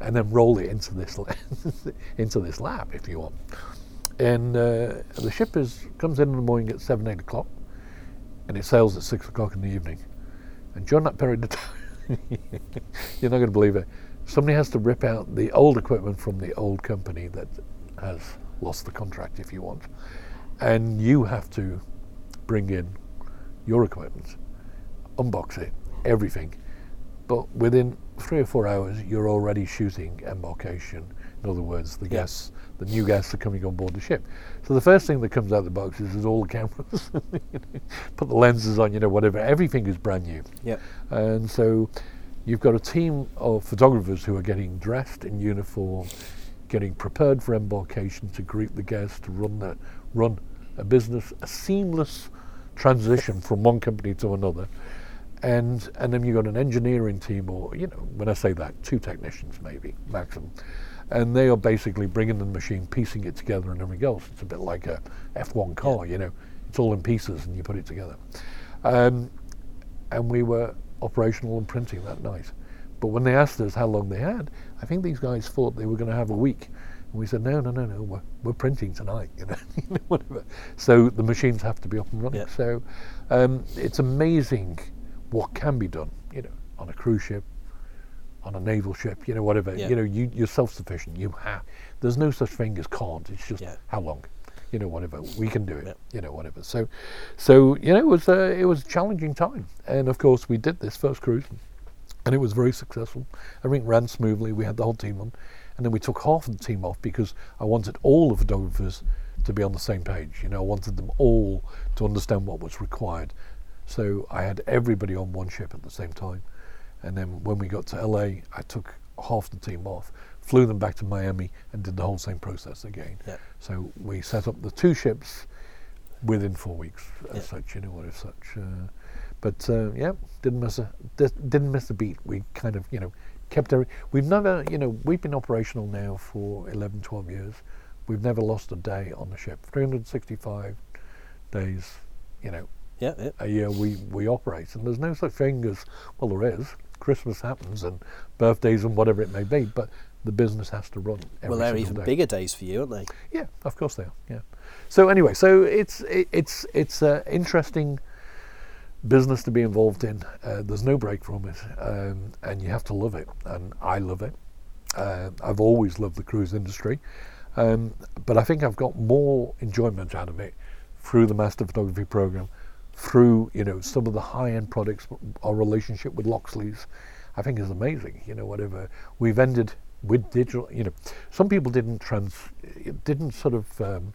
and then roll it into this into this lab, if you want. And uh, the ship is comes in in the morning at seven, eight o'clock, and it sails at six o'clock in the evening. And during that period of time, you're not going to believe it. Somebody has to rip out the old equipment from the old company that has lost the contract, if you want, and you have to bring in your equipment, unbox it, everything. But within three or four hours, you're already shooting embarkation. In other words, the Yeah. guests, the new guests are coming on board the ship. So the first thing that comes out of the box is, is all the cameras. Put the lenses on, you know, whatever. Everything is brand new. Yep. And so you've got a team of photographers who are getting dressed in uniform, getting prepared for embarkation to greet the guests, to run the, run a business, a seamless transition from one company to another. And and then you've got an engineering team, or you know, when I say that, two technicians maybe maximum, and they are basically bringing the machine, piecing it together, and everything else. It's a bit like a F1 car, you know, it's all in pieces and you put it together. Um, and we were operational and printing that night. But when they asked us how long they had, I think these guys thought they were going to have a week. And we said, no, no, no, no, we're, we're printing tonight, you know, whatever. So the machines have to be up and running. Yeah. So um, it's amazing what can be done, you know, on a cruise ship, on a naval ship, you know, whatever. Yeah. You know, you, you're self-sufficient. You have. There's no such thing as can't. It's just Yeah. how long. You know, whatever. We can do it, Yeah. you know, whatever. So, so you know, it was a, it was a challenging time, and of course, we did this first cruise, and it was very successful. Everything ran smoothly. We had the whole team on, and then we took half of the team off because I wanted all of the photographers to be on the same page. You know, I wanted them all to understand what was required. So I had everybody on one ship at the same time. And then when we got to LA, I took half the team off, flew them back to Miami, and did the whole same process again. Yeah. So we set up the two ships within four weeks, as Yeah. such, you know, what as such. Uh, but uh, yeah, didn't miss a didn't miss a beat. We kind of, you know, kept every. We've never, you know, we've been operational now for 11, 12 years. We've never lost a day on the ship. 365 days, you know, Yeah, yeah. a year we, we operate. And there's no such thing as, well, there is. Christmas happens and birthdays and whatever it may be, but the business has to run. Every Well, they're even day. bigger days for you, aren't they? Yeah, of course they are. Yeah. So anyway, so it's it, it's it's an interesting business to be involved in. Uh, there's no break from it, um, and you have to love it. And I love it. Uh, I've always loved the cruise industry, um, but I think I've got more enjoyment out of it through the master photography program, through you know some of the high-end products. Our relationship with Loxley's, I think, is amazing. You know, whatever we've ended with digital. You know, some people didn't trans, didn't sort of. Um,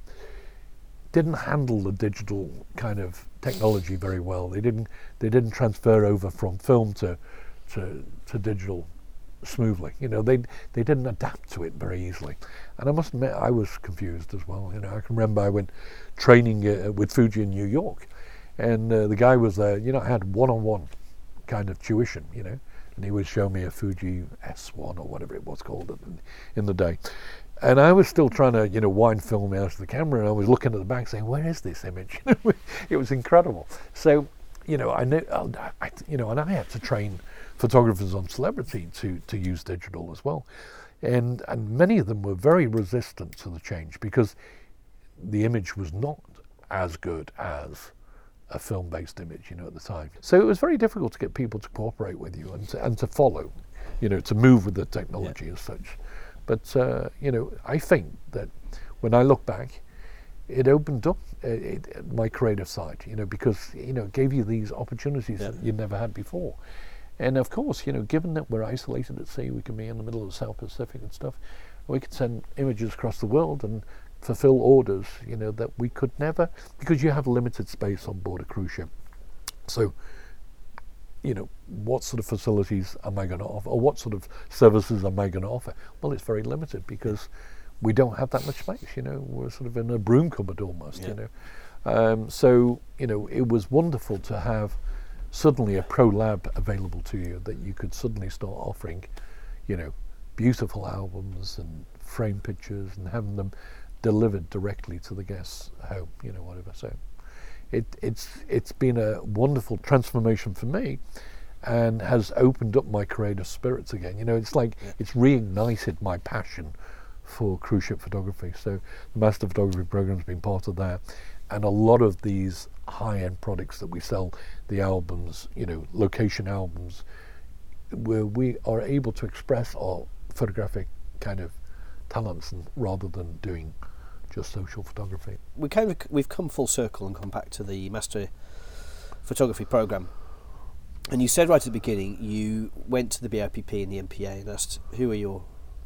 didn't handle the digital kind of technology very well. They didn't they didn't transfer over from film to to, to digital smoothly. You know, they they didn't adapt to it very easily. And I must admit, I was confused as well. You know, I can remember I went training uh, with Fuji in New York, and uh, the guy was there. You know, I had one-on-one kind of tuition. You know, and he would show me a Fuji S1 or whatever it was called in, the day. And I was still trying to, you know, wind film out of the camera, and I was looking at the back, saying, "Where is this image?" it was incredible. So, you know, I know, oh, I, you know, and I had to train photographers on celebrity to to use digital as well, and and many of them were very resistant to the change because the image was not as good as a film-based image, you know, at the time. So it was very difficult to get people to cooperate with you and to, and to follow, you know, to move with the technology as such. But uh, you know, I think that when I look back, it opened up uh, it, my creative side, you know, because you know, it gave you these opportunities Yeah. that you never had before. And of course, you know, given that we're isolated at sea, we can be in the middle of the South Pacific and stuff. We could send images across the world and fulfill orders, you know, that we could never because you have limited space on board a cruise ship. So, you know, what sort of facilities am I going to offer, or what sort of services am I going to offer? Well, it's very limited because we don't have that much space. You know, we're sort of in a broom cupboard almost. Yeah. You know, um, so you know, it was wonderful to have suddenly a pro lab available to you that you could suddenly start offering, you know, beautiful albums and frame pictures and having them delivered directly to the guests' home. You know, whatever. So it, it's it's been a wonderful transformation for me and has opened up my creative spirits again. You know, it's like Yeah. it's reignited my passion for cruise ship photography. So the master photography program's been part of that. And a lot of these high-end products that we sell, the albums, you know, location albums, where we are able to express our photographic kind of talents and rather than doing just social photography. we kind of we've come full circle and come back to the master photography program. And you said right at the beginning you went to the BIPP and the MPA and asked who are your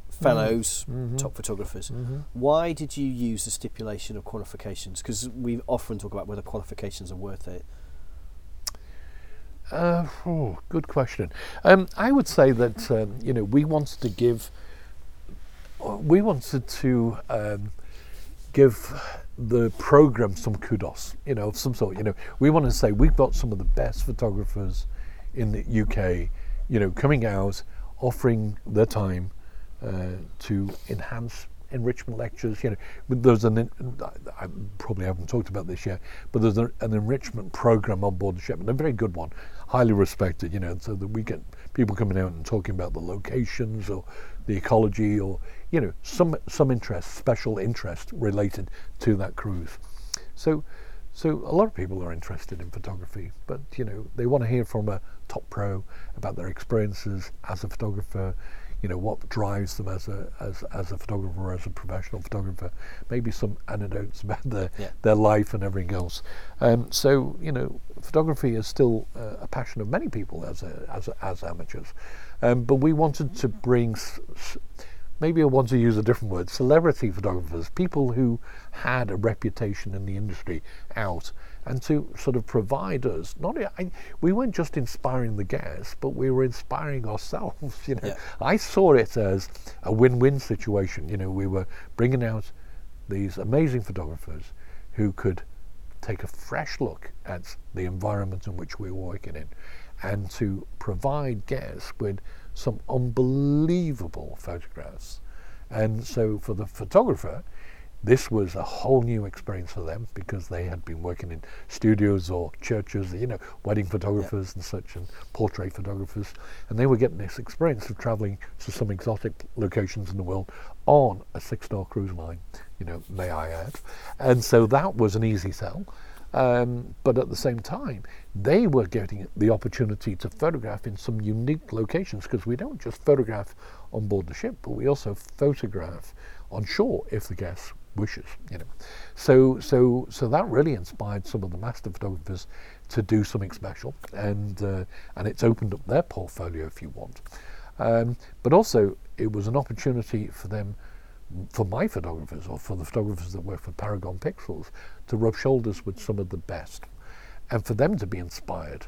fellows, Mhm. top photographers. Mm-hmm. Why did you use the stipulation of qualifications? Because we often talk about whether qualifications are worth it. Uh, oh, good question. Um, I would say that um, you know we wanted to give, we wanted to um, give the program some kudos, you know, of some sort. You know, we want to say we've got some of the best photographers in the UK, you know, coming out, offering their time uh, to enhance enrichment lectures. You know, there's an I probably haven't talked about this yet, but there's a, an enrichment program on board the ship, and a very good one, highly respected. You know, so that we get people coming out and talking about the locations or the ecology or you know some some interest, special interest related to that cruise. So. So a lot of people are interested in photography, but you know they want to hear from a top pro about their experiences as a photographer, you know what drives them as a as, as a photographer, as a professional photographer, maybe some anecdotes about their Yeah. their life and everything else. Um, so you know, photography is still uh, a passion of many people as a, as a, as amateurs, um, but we wanted to bring. S- s- Maybe I want to use a different word, celebrity photographers, people who had a reputation in the industry out, and to sort of provide us, not, I, we weren't just inspiring the guests, but we were inspiring ourselves, you know. Yeah. I saw it as a win-win situation, you know, we were bringing out these amazing photographers who could take a fresh look at the environment in which we were working in and to provide guests with some unbelievable photographs. And so for the photographer, this was a whole new experience for them because they had been working in studios or churches, you know, wedding photographers and such, and portrait photographers, and they were getting this experience of traveling to some exotic locations in the world on a six-star cruise line, you know, may I add. And so that was an easy sell. Um, but at the same time, they were getting the opportunity to photograph in some unique locations because we don't just photograph on board the ship, but we also photograph on shore if the guest wishes. You know, so so so that really inspired some of the master photographers to do something special, and uh, and it's opened up their portfolio if you want. Um, but also, it was an opportunity for them for my photographers or for the photographers that work for Paragon Pixels to rub shoulders with some of the best and for them to be inspired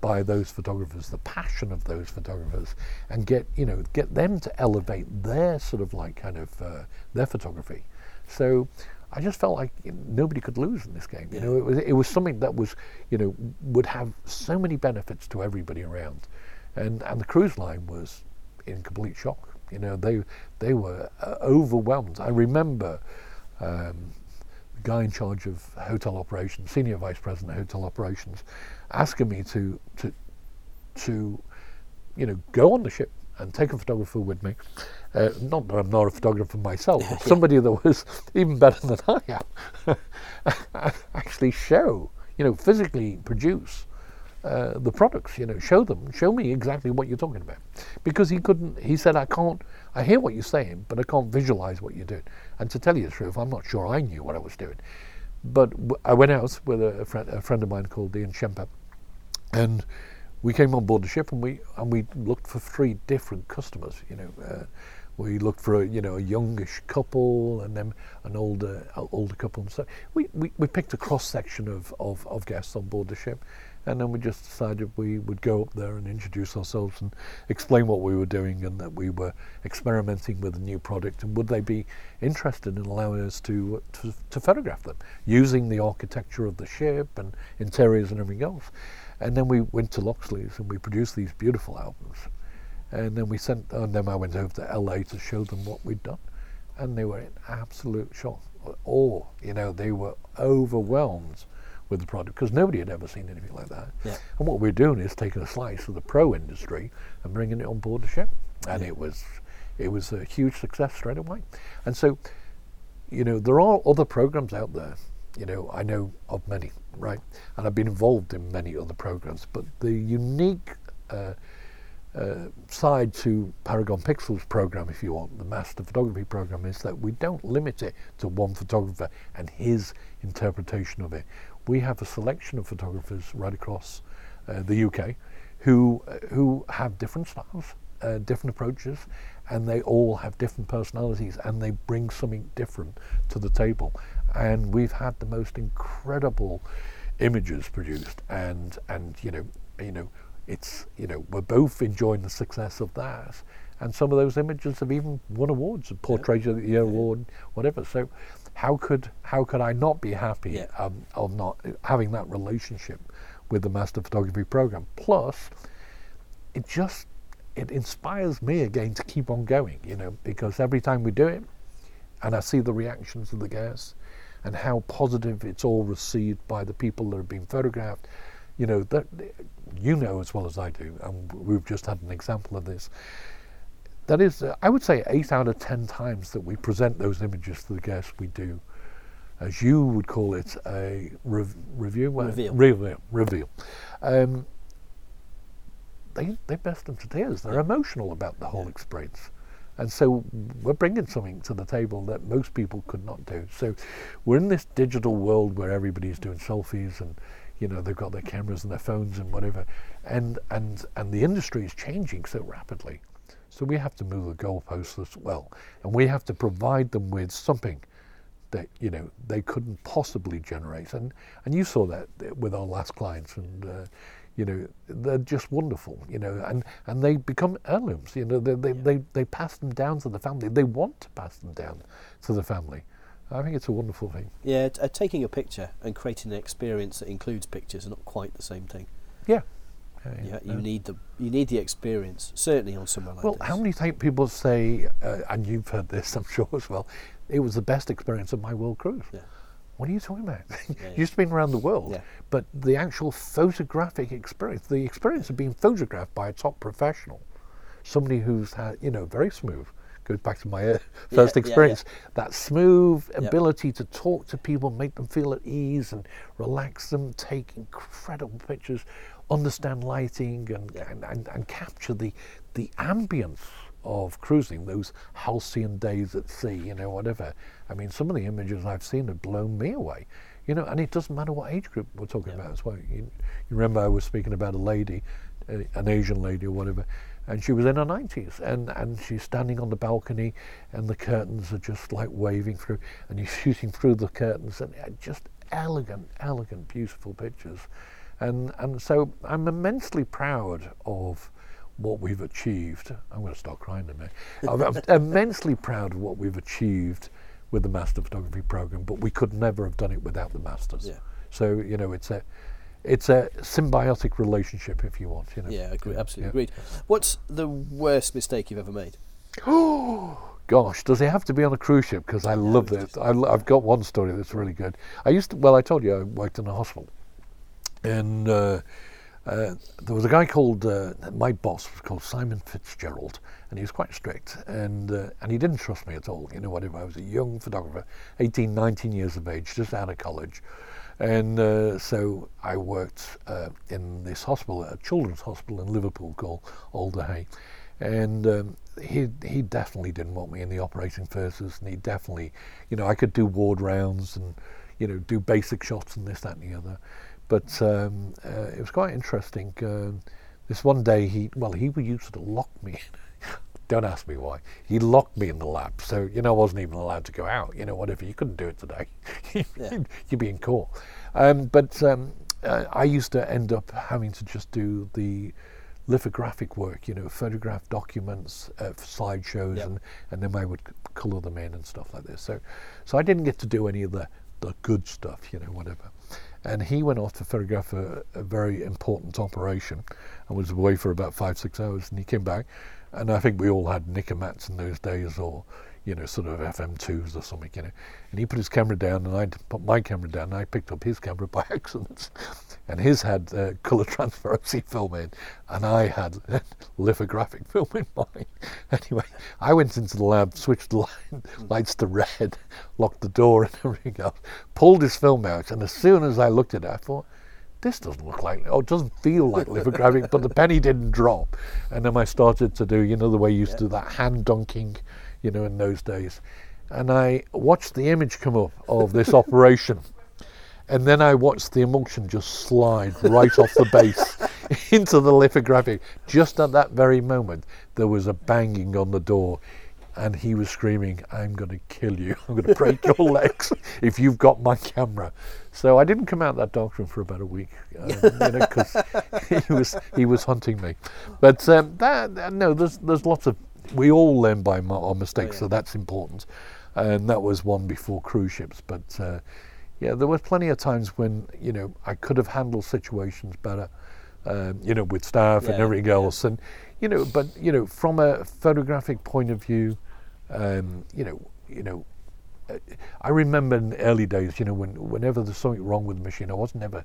by those photographers, the passion of those photographers, and get you know get them to elevate their sort of like kind of uh, their photography. So I just felt like you know, nobody could lose in this game. You know, it was it was something that was you know would have so many benefits to everybody around, and and the cruise line was in complete shock. You know, they they were uh, overwhelmed. I remember. Um, the guy in charge of hotel operations, senior vice president of hotel operations, asking me to to to you know go on the ship and take a photographer with me. Uh, not that I'm not a photographer myself, but somebody that was even better than I am. Actually, show you know physically produce uh, the products. You know, show them, show me exactly what you're talking about, because he couldn't. He said, I can't. I hear what you're saying, but I can't visualize what you're doing. And to tell you the truth, I'm not sure I knew what I was doing. But w- I went out with a, a, friend, a friend of mine called Ian Shemper, and we came on board the ship and we and we looked for three different customers. You know, uh, we looked for a, you know a youngish couple and then an older older couple. So we, we, we picked a cross section of, of, of guests on board the ship, and then we just decided we would go up there and introduce ourselves and explain what we were doing and that we were experimenting with a new product and would they be interested in allowing us to to, to photograph them using the architecture of the ship and interiors and everything else. And then we went to Loxley's and we produced these beautiful albums. And then we sent, and then I went over to LA to show them what we'd done. And they were in absolute shock. Awe, you know, they were overwhelmed with the product because nobody had ever seen anything like that. Yeah. And what we're doing is taking a slice of the pro industry and bringing it on board the ship. And it was, it was a huge success straight away. And so, you know, there are other programs out there. You know, I know of many, right? And I've been involved in many other programs. But the unique uh, uh, side to Paragon Pixels program, if you want, the master photography program, is that we don't limit it to one photographer and his interpretation of it. We have a selection of photographers right across uh, the UK who uh, who have different styles, uh, different approaches, and they all have different personalities, and they bring something different to the table. And we've had the most incredible images produced, and and you know you know it's you know we're both enjoying the success of that, and some of those images have even won awards, a Portrait of the Year award, whatever. So. How could how could I not be happy Yeah. um, of not having that relationship with the master photography program? Plus, it just it inspires me again to keep on going, you know, because every time we do it, and I see the reactions of the guests, and how positive it's all received by the people that have been photographed, you know, that you know as well as I do, and we've just had an example of this. That is, uh, I would say, eight out of ten times that we present those images to the guests, we do, as you would call it, a rev- review, Well, Reveal. reveal, reveal. Um, they they burst into tears. They're emotional about the whole experience. And so we're bringing something to the table that most people could not do. So we're in this digital world where everybody's doing selfies and you know they've got their cameras and their phones and whatever, and and and the industry is changing so rapidly. So we have to move the goalposts as well, and we have to provide them with something that you know they couldn't possibly generate. And and you saw that with our last clients, and uh, you know they're just wonderful. You know, and and they become heirlooms. You know, they they, yeah. they they pass them down to the family. They want to pass them down to the family. I think it's a wonderful thing. Yeah, t- uh, taking a picture and creating an experience that includes pictures are not quite the same thing. Yeah. Yeah, you need the you need the experience certainly on somewhere like well, this. how many times people say, uh, and you've heard this, I'm sure as well. It was the best experience of my world cruise. Yeah. What are you talking about? Yeah, you used to been around the world, Yeah. but the actual photographic experience, the experience of being photographed by a top professional, somebody who's had, you know, very smooth. Goes back to my uh, first yeah, experience. That smooth Yeah. ability to talk to people, make them feel at ease, and relax them, take incredible pictures, understand lighting, and Yeah. and, and, and capture the the ambience of cruising, those halcyon days at sea, you know, whatever. I mean, some of the images I've seen have blown me away, you know, and it doesn't matter what age group we're talking Yeah. about as well. You, you remember I was speaking about a lady, uh, an Asian lady or whatever, and she was in her 90s, and, and she's standing on the balcony, and the curtains are just like waving through, and you're shooting through the curtains, and uh, just elegant, elegant, beautiful pictures. And, and so I'm immensely proud of what we've achieved. I'm going to start crying in a minute. I'm, I'm immensely proud of what we've achieved with the master photography program, but we could never have done it without the masters. Yeah. So you know, it's a it's a symbiotic relationship, if you want. You know. yeah, agree, absolutely Yeah. agreed. What's the worst mistake you've ever made? Gosh, does it have to be on a cruise ship? Because I love it's this. I, I've got one story that's really good. I used to. Well, I told you I worked in a hospital, and uh, uh, there was a guy called uh, my boss was called Simon Fitzgerald, and he was quite strict, and uh, and he didn't trust me at all. You know, whatever. I was a young photographer, 18, 19 years of age, just out of college, and uh, so I worked uh, in this hospital, a children's hospital in Liverpool called Alder Hey, and um, he he definitely didn't want me in the operating theatres, and he definitely, you know, I could do ward rounds and you know do basic shots and this, that, and the other, but um, uh, it was quite interesting. Um, this one day, he well, he used to lock me. Don't ask me why. He locked me in the lab, so you know I wasn't even allowed to go out. You know, whatever. You couldn't do it today. Yeah. You'd be in court. Um, but um, uh, I used to end up having to just do the lithographic work, you know, photograph documents, uh, slideshows, Yep. and, and then I would colour them in and stuff like this. So, so I didn't get to do any of the, the good stuff, you know, whatever. And he went off to photograph a, a very important operation and was away for about five, six hours. And he came back, and I think we all had Nikkormats in those days, or you know, sort of FM2s or something, you know. And he put his camera down, and I put my camera down, and I picked up his camera by accident. And his had uh, colour transparency film in, and I had lithographic film in mine. Anyway, I went into the lab, switched the light, lights to red, locked the door and everything else, pulled his film out, and as soon as I looked at it, I thought, this doesn't look like, oh, it doesn't feel like lithographic, but the penny didn't drop. And then I started to do, you know, the way you used to do that hand dunking, you know, in those days. And I watched the image come up of this operation. And then I watched the emulsion just slide right off the base into the lithographic. Just at that very moment, there was a banging on the door, and he was screaming, I'm going to kill you. I'm going to break your legs if you've got my camera. So I didn't come out that dark room for about a week, um, you know, because he was he was hunting me. But um, that, no, there's there's lots of we all learn by our mistakes, yeah. so that's important. And that was one before cruise ships, but. Uh, yeah, there was plenty of times when you know I could have handled situations better, um, you know, with staff and Yeah, everything yeah. else, and you know, but you know, from a photographic point of view, um, you know, you know, uh, I remember in the early days, you know, when whenever there's something wrong with the machine, I wasn't ever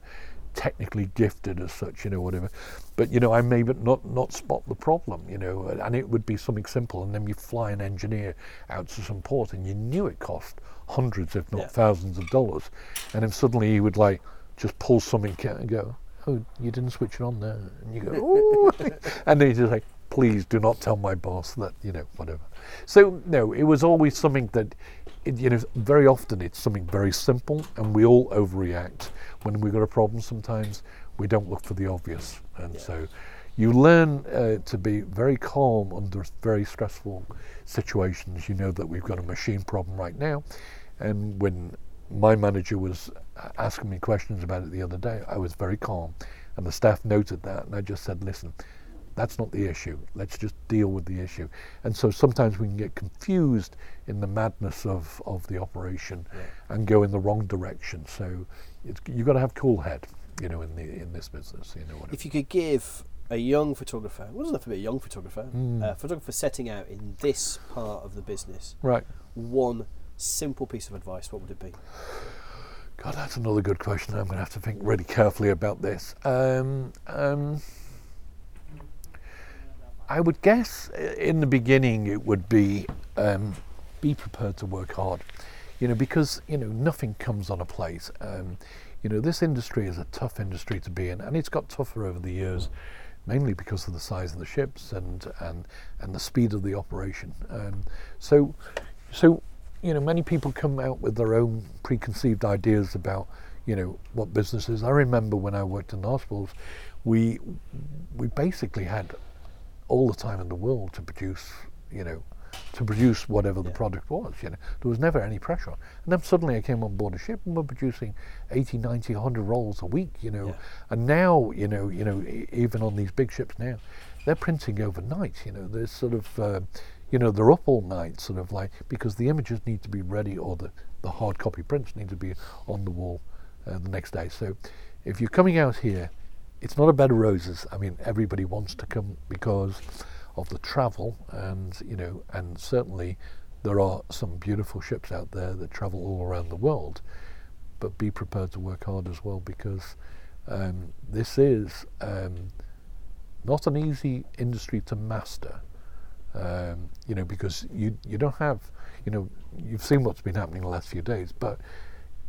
technically gifted as such, you know, whatever. But you know, I may but not not spot the problem, you know, and- it would be something simple, and then you fly an engineer out to some port, and you knew it cost hundreds, if not Yeah. thousands of dollars, and then suddenly he would like just pull something out and go, "Oh, you didn't switch it on there," and you go, "Ooh," and then you just like, "Please do not tell my boss that you know whatever." So no, it was always something that, it, you know, very often it's something very simple, and we all overreact when we've got a problem. Sometimes we don't look for the obvious, and so you learn uh, to be very calm under very stressful situations. You know that we've got a machine problem right now, and when my manager was uh, asking me questions about it the other day, I was very calm, and the staff noted that, and I just said, "Listen, that's not the issue. Let's just deal with the issue." And so sometimes we can get confused in the madness of, of the operation and go in the wrong direction. So it's, you've got to have cool head, you know, in the in this business. You know what If you could give a young photographer, what doesn't have to be a young photographer, Mm. a photographer setting out in this part of the business, Right. one simple piece of advice, what would it be? God, that's another good question. I'm going to have to think really carefully about this. Um, um, I would guess uh, in the beginning it would be um, be prepared to work hard, you know, because you know nothing comes on a plate. Um, you know, this industry is a tough industry to be in, and it's got tougher over the years, mainly because of the size of the ships and and and the speed of the operation. Um, so, so you know, many people come out with their own preconceived ideas about, you know, what business is. I remember when I worked in hospitals, we we basically had all the time in the world to produce, you know, to produce whatever the product was. You know, there was never any pressure. And then suddenly I came on board a ship and we're producing 80, 90, 100 rolls a week. You know, Yeah. and now, you know, you know, even on these big ships now, they're printing overnight. You know, there's sort of, uh, you know, they're up all night, sort of like because the images need to be ready, or the the hard copy prints need to be on the wall uh, the next day. So, if you're coming out here, it's not a bed of roses. I mean, everybody wants to come because of the travel, and you know, and certainly there are some beautiful ships out there that travel all around the world. But be prepared to work hard as well because um, this is um, not an easy industry to master. Um, you know, because you you don't have, you know, you've seen what's been happening the last few days, but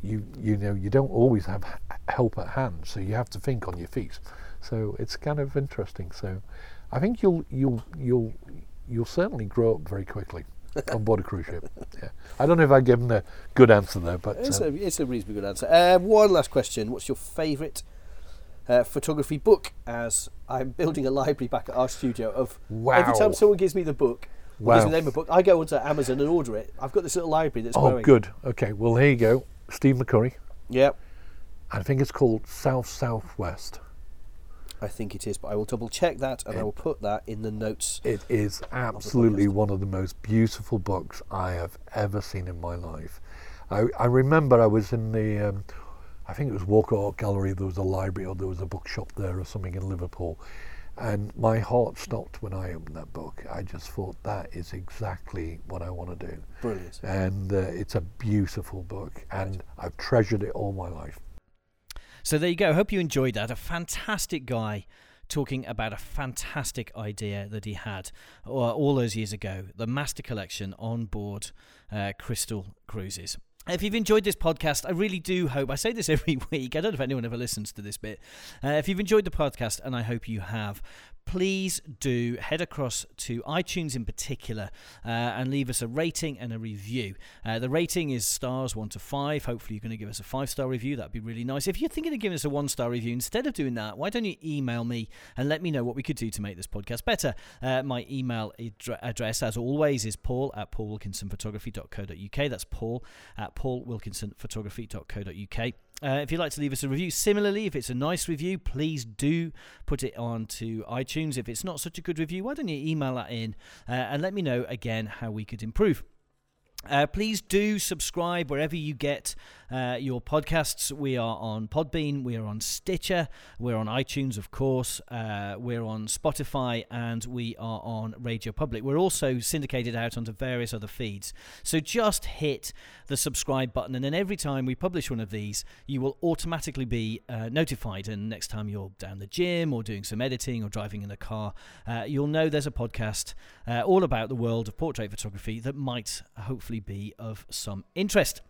you you know you don't always have help at hand, so you have to think on your feet. So it's kind of interesting. So I think you'll you'll you'll you'll certainly grow up very quickly on board a cruise ship. Yeah, I don't know if I've given a good answer there, but It's uh, a, it's a reasonably good answer. Uh, one last question. What's your favourite uh, photography book? As I'm building a library back at our studio of every time someone gives me the book, or gives me the name of book, I go onto Amazon and order it. I've got this little library that's oh, growing. good. Okay, well here you go, Steve McCurry. Yep. I think it's called South Southwest. I think it is, but I will double check that and I will put that in the notes. It is absolutely podcast. one of the most beautiful books I have ever seen in my life. I, I remember I was in the, um, I think it was Walker Art Gallery, there was a library or there was a bookshop there or something in Liverpool. And my heart stopped when I opened that book. I just thought that is exactly what I want to do. Brilliant. And uh, it's a beautiful book, and I've treasured it all my life. So there you go. Hope you enjoyed that. A fantastic guy talking about a fantastic idea that he had uh, all those years ago the master collection on board uh, Crystal Cruises. If you've enjoyed this podcast, I really do hope, I say this every week, I don't know if anyone ever listens to this bit. Uh, if you've enjoyed the podcast, and I hope you have, please do head across to iTunes in particular uh, and leave us a rating and a review. Uh, the rating is stars one to five. Hopefully, you're going to give us a five star review. That'd be really nice. If you're thinking of giving us a one star review, instead of doing that, why don't you email me and let me know what we could do to make this podcast better? Uh, my email address, as always, is paul at paulwilkinsonphotography.co.uk. That's paul at paulwilkinsonphotography.co.uk. Uh, if you'd like to leave us a review, similarly, if it's a nice review, please do put it onto iTunes. If it's not such a good review, why don't you email that in uh, and let me know again how we could improve. Uh, please do subscribe wherever you get uh, your podcasts. We are on Podbean, we are on Stitcher, we're on iTunes, of course, uh, we're on Spotify, and we are on Radio Public. We're also syndicated out onto various other feeds. So just hit the subscribe button, and then every time we publish one of these, you will automatically be uh, notified. And next time you're down the gym or doing some editing or driving in a car, uh, you'll know there's a podcast uh, all about the world of portrait photography that might hopefully be of some interest.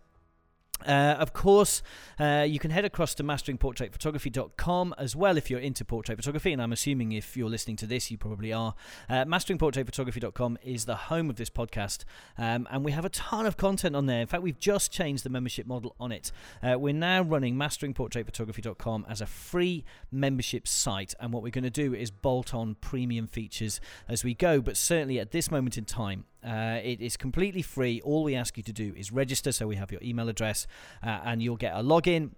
Uh, of course, uh, you can head across to masteringportraitphotography.com as well if you're into portrait photography, and I'm assuming if you're listening to this, you probably are. Uh, masteringportraitphotography.com is the home of this podcast, um, and we have a ton of content on there. In fact, we've just changed the membership model on it. Uh, we're now running masteringportraitphotography.com as a free membership site, and what we're going to do is bolt on premium features as we go, but certainly at this moment in time, uh, it is completely free. All we ask you to do is register, so we have your email address, uh, and you'll get a login.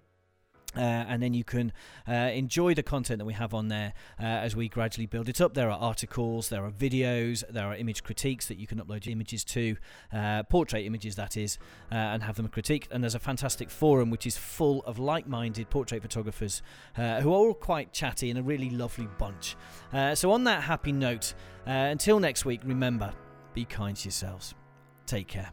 Uh, and then you can uh, enjoy the content that we have on there uh, as we gradually build it up. There are articles, there are videos, there are image critiques that you can upload images to, uh, portrait images that is, uh, and have them critiqued. And there's a fantastic forum which is full of like minded portrait photographers uh, who are all quite chatty and a really lovely bunch. so, on that happy note, until next week, remember be kind to yourselves. Take care.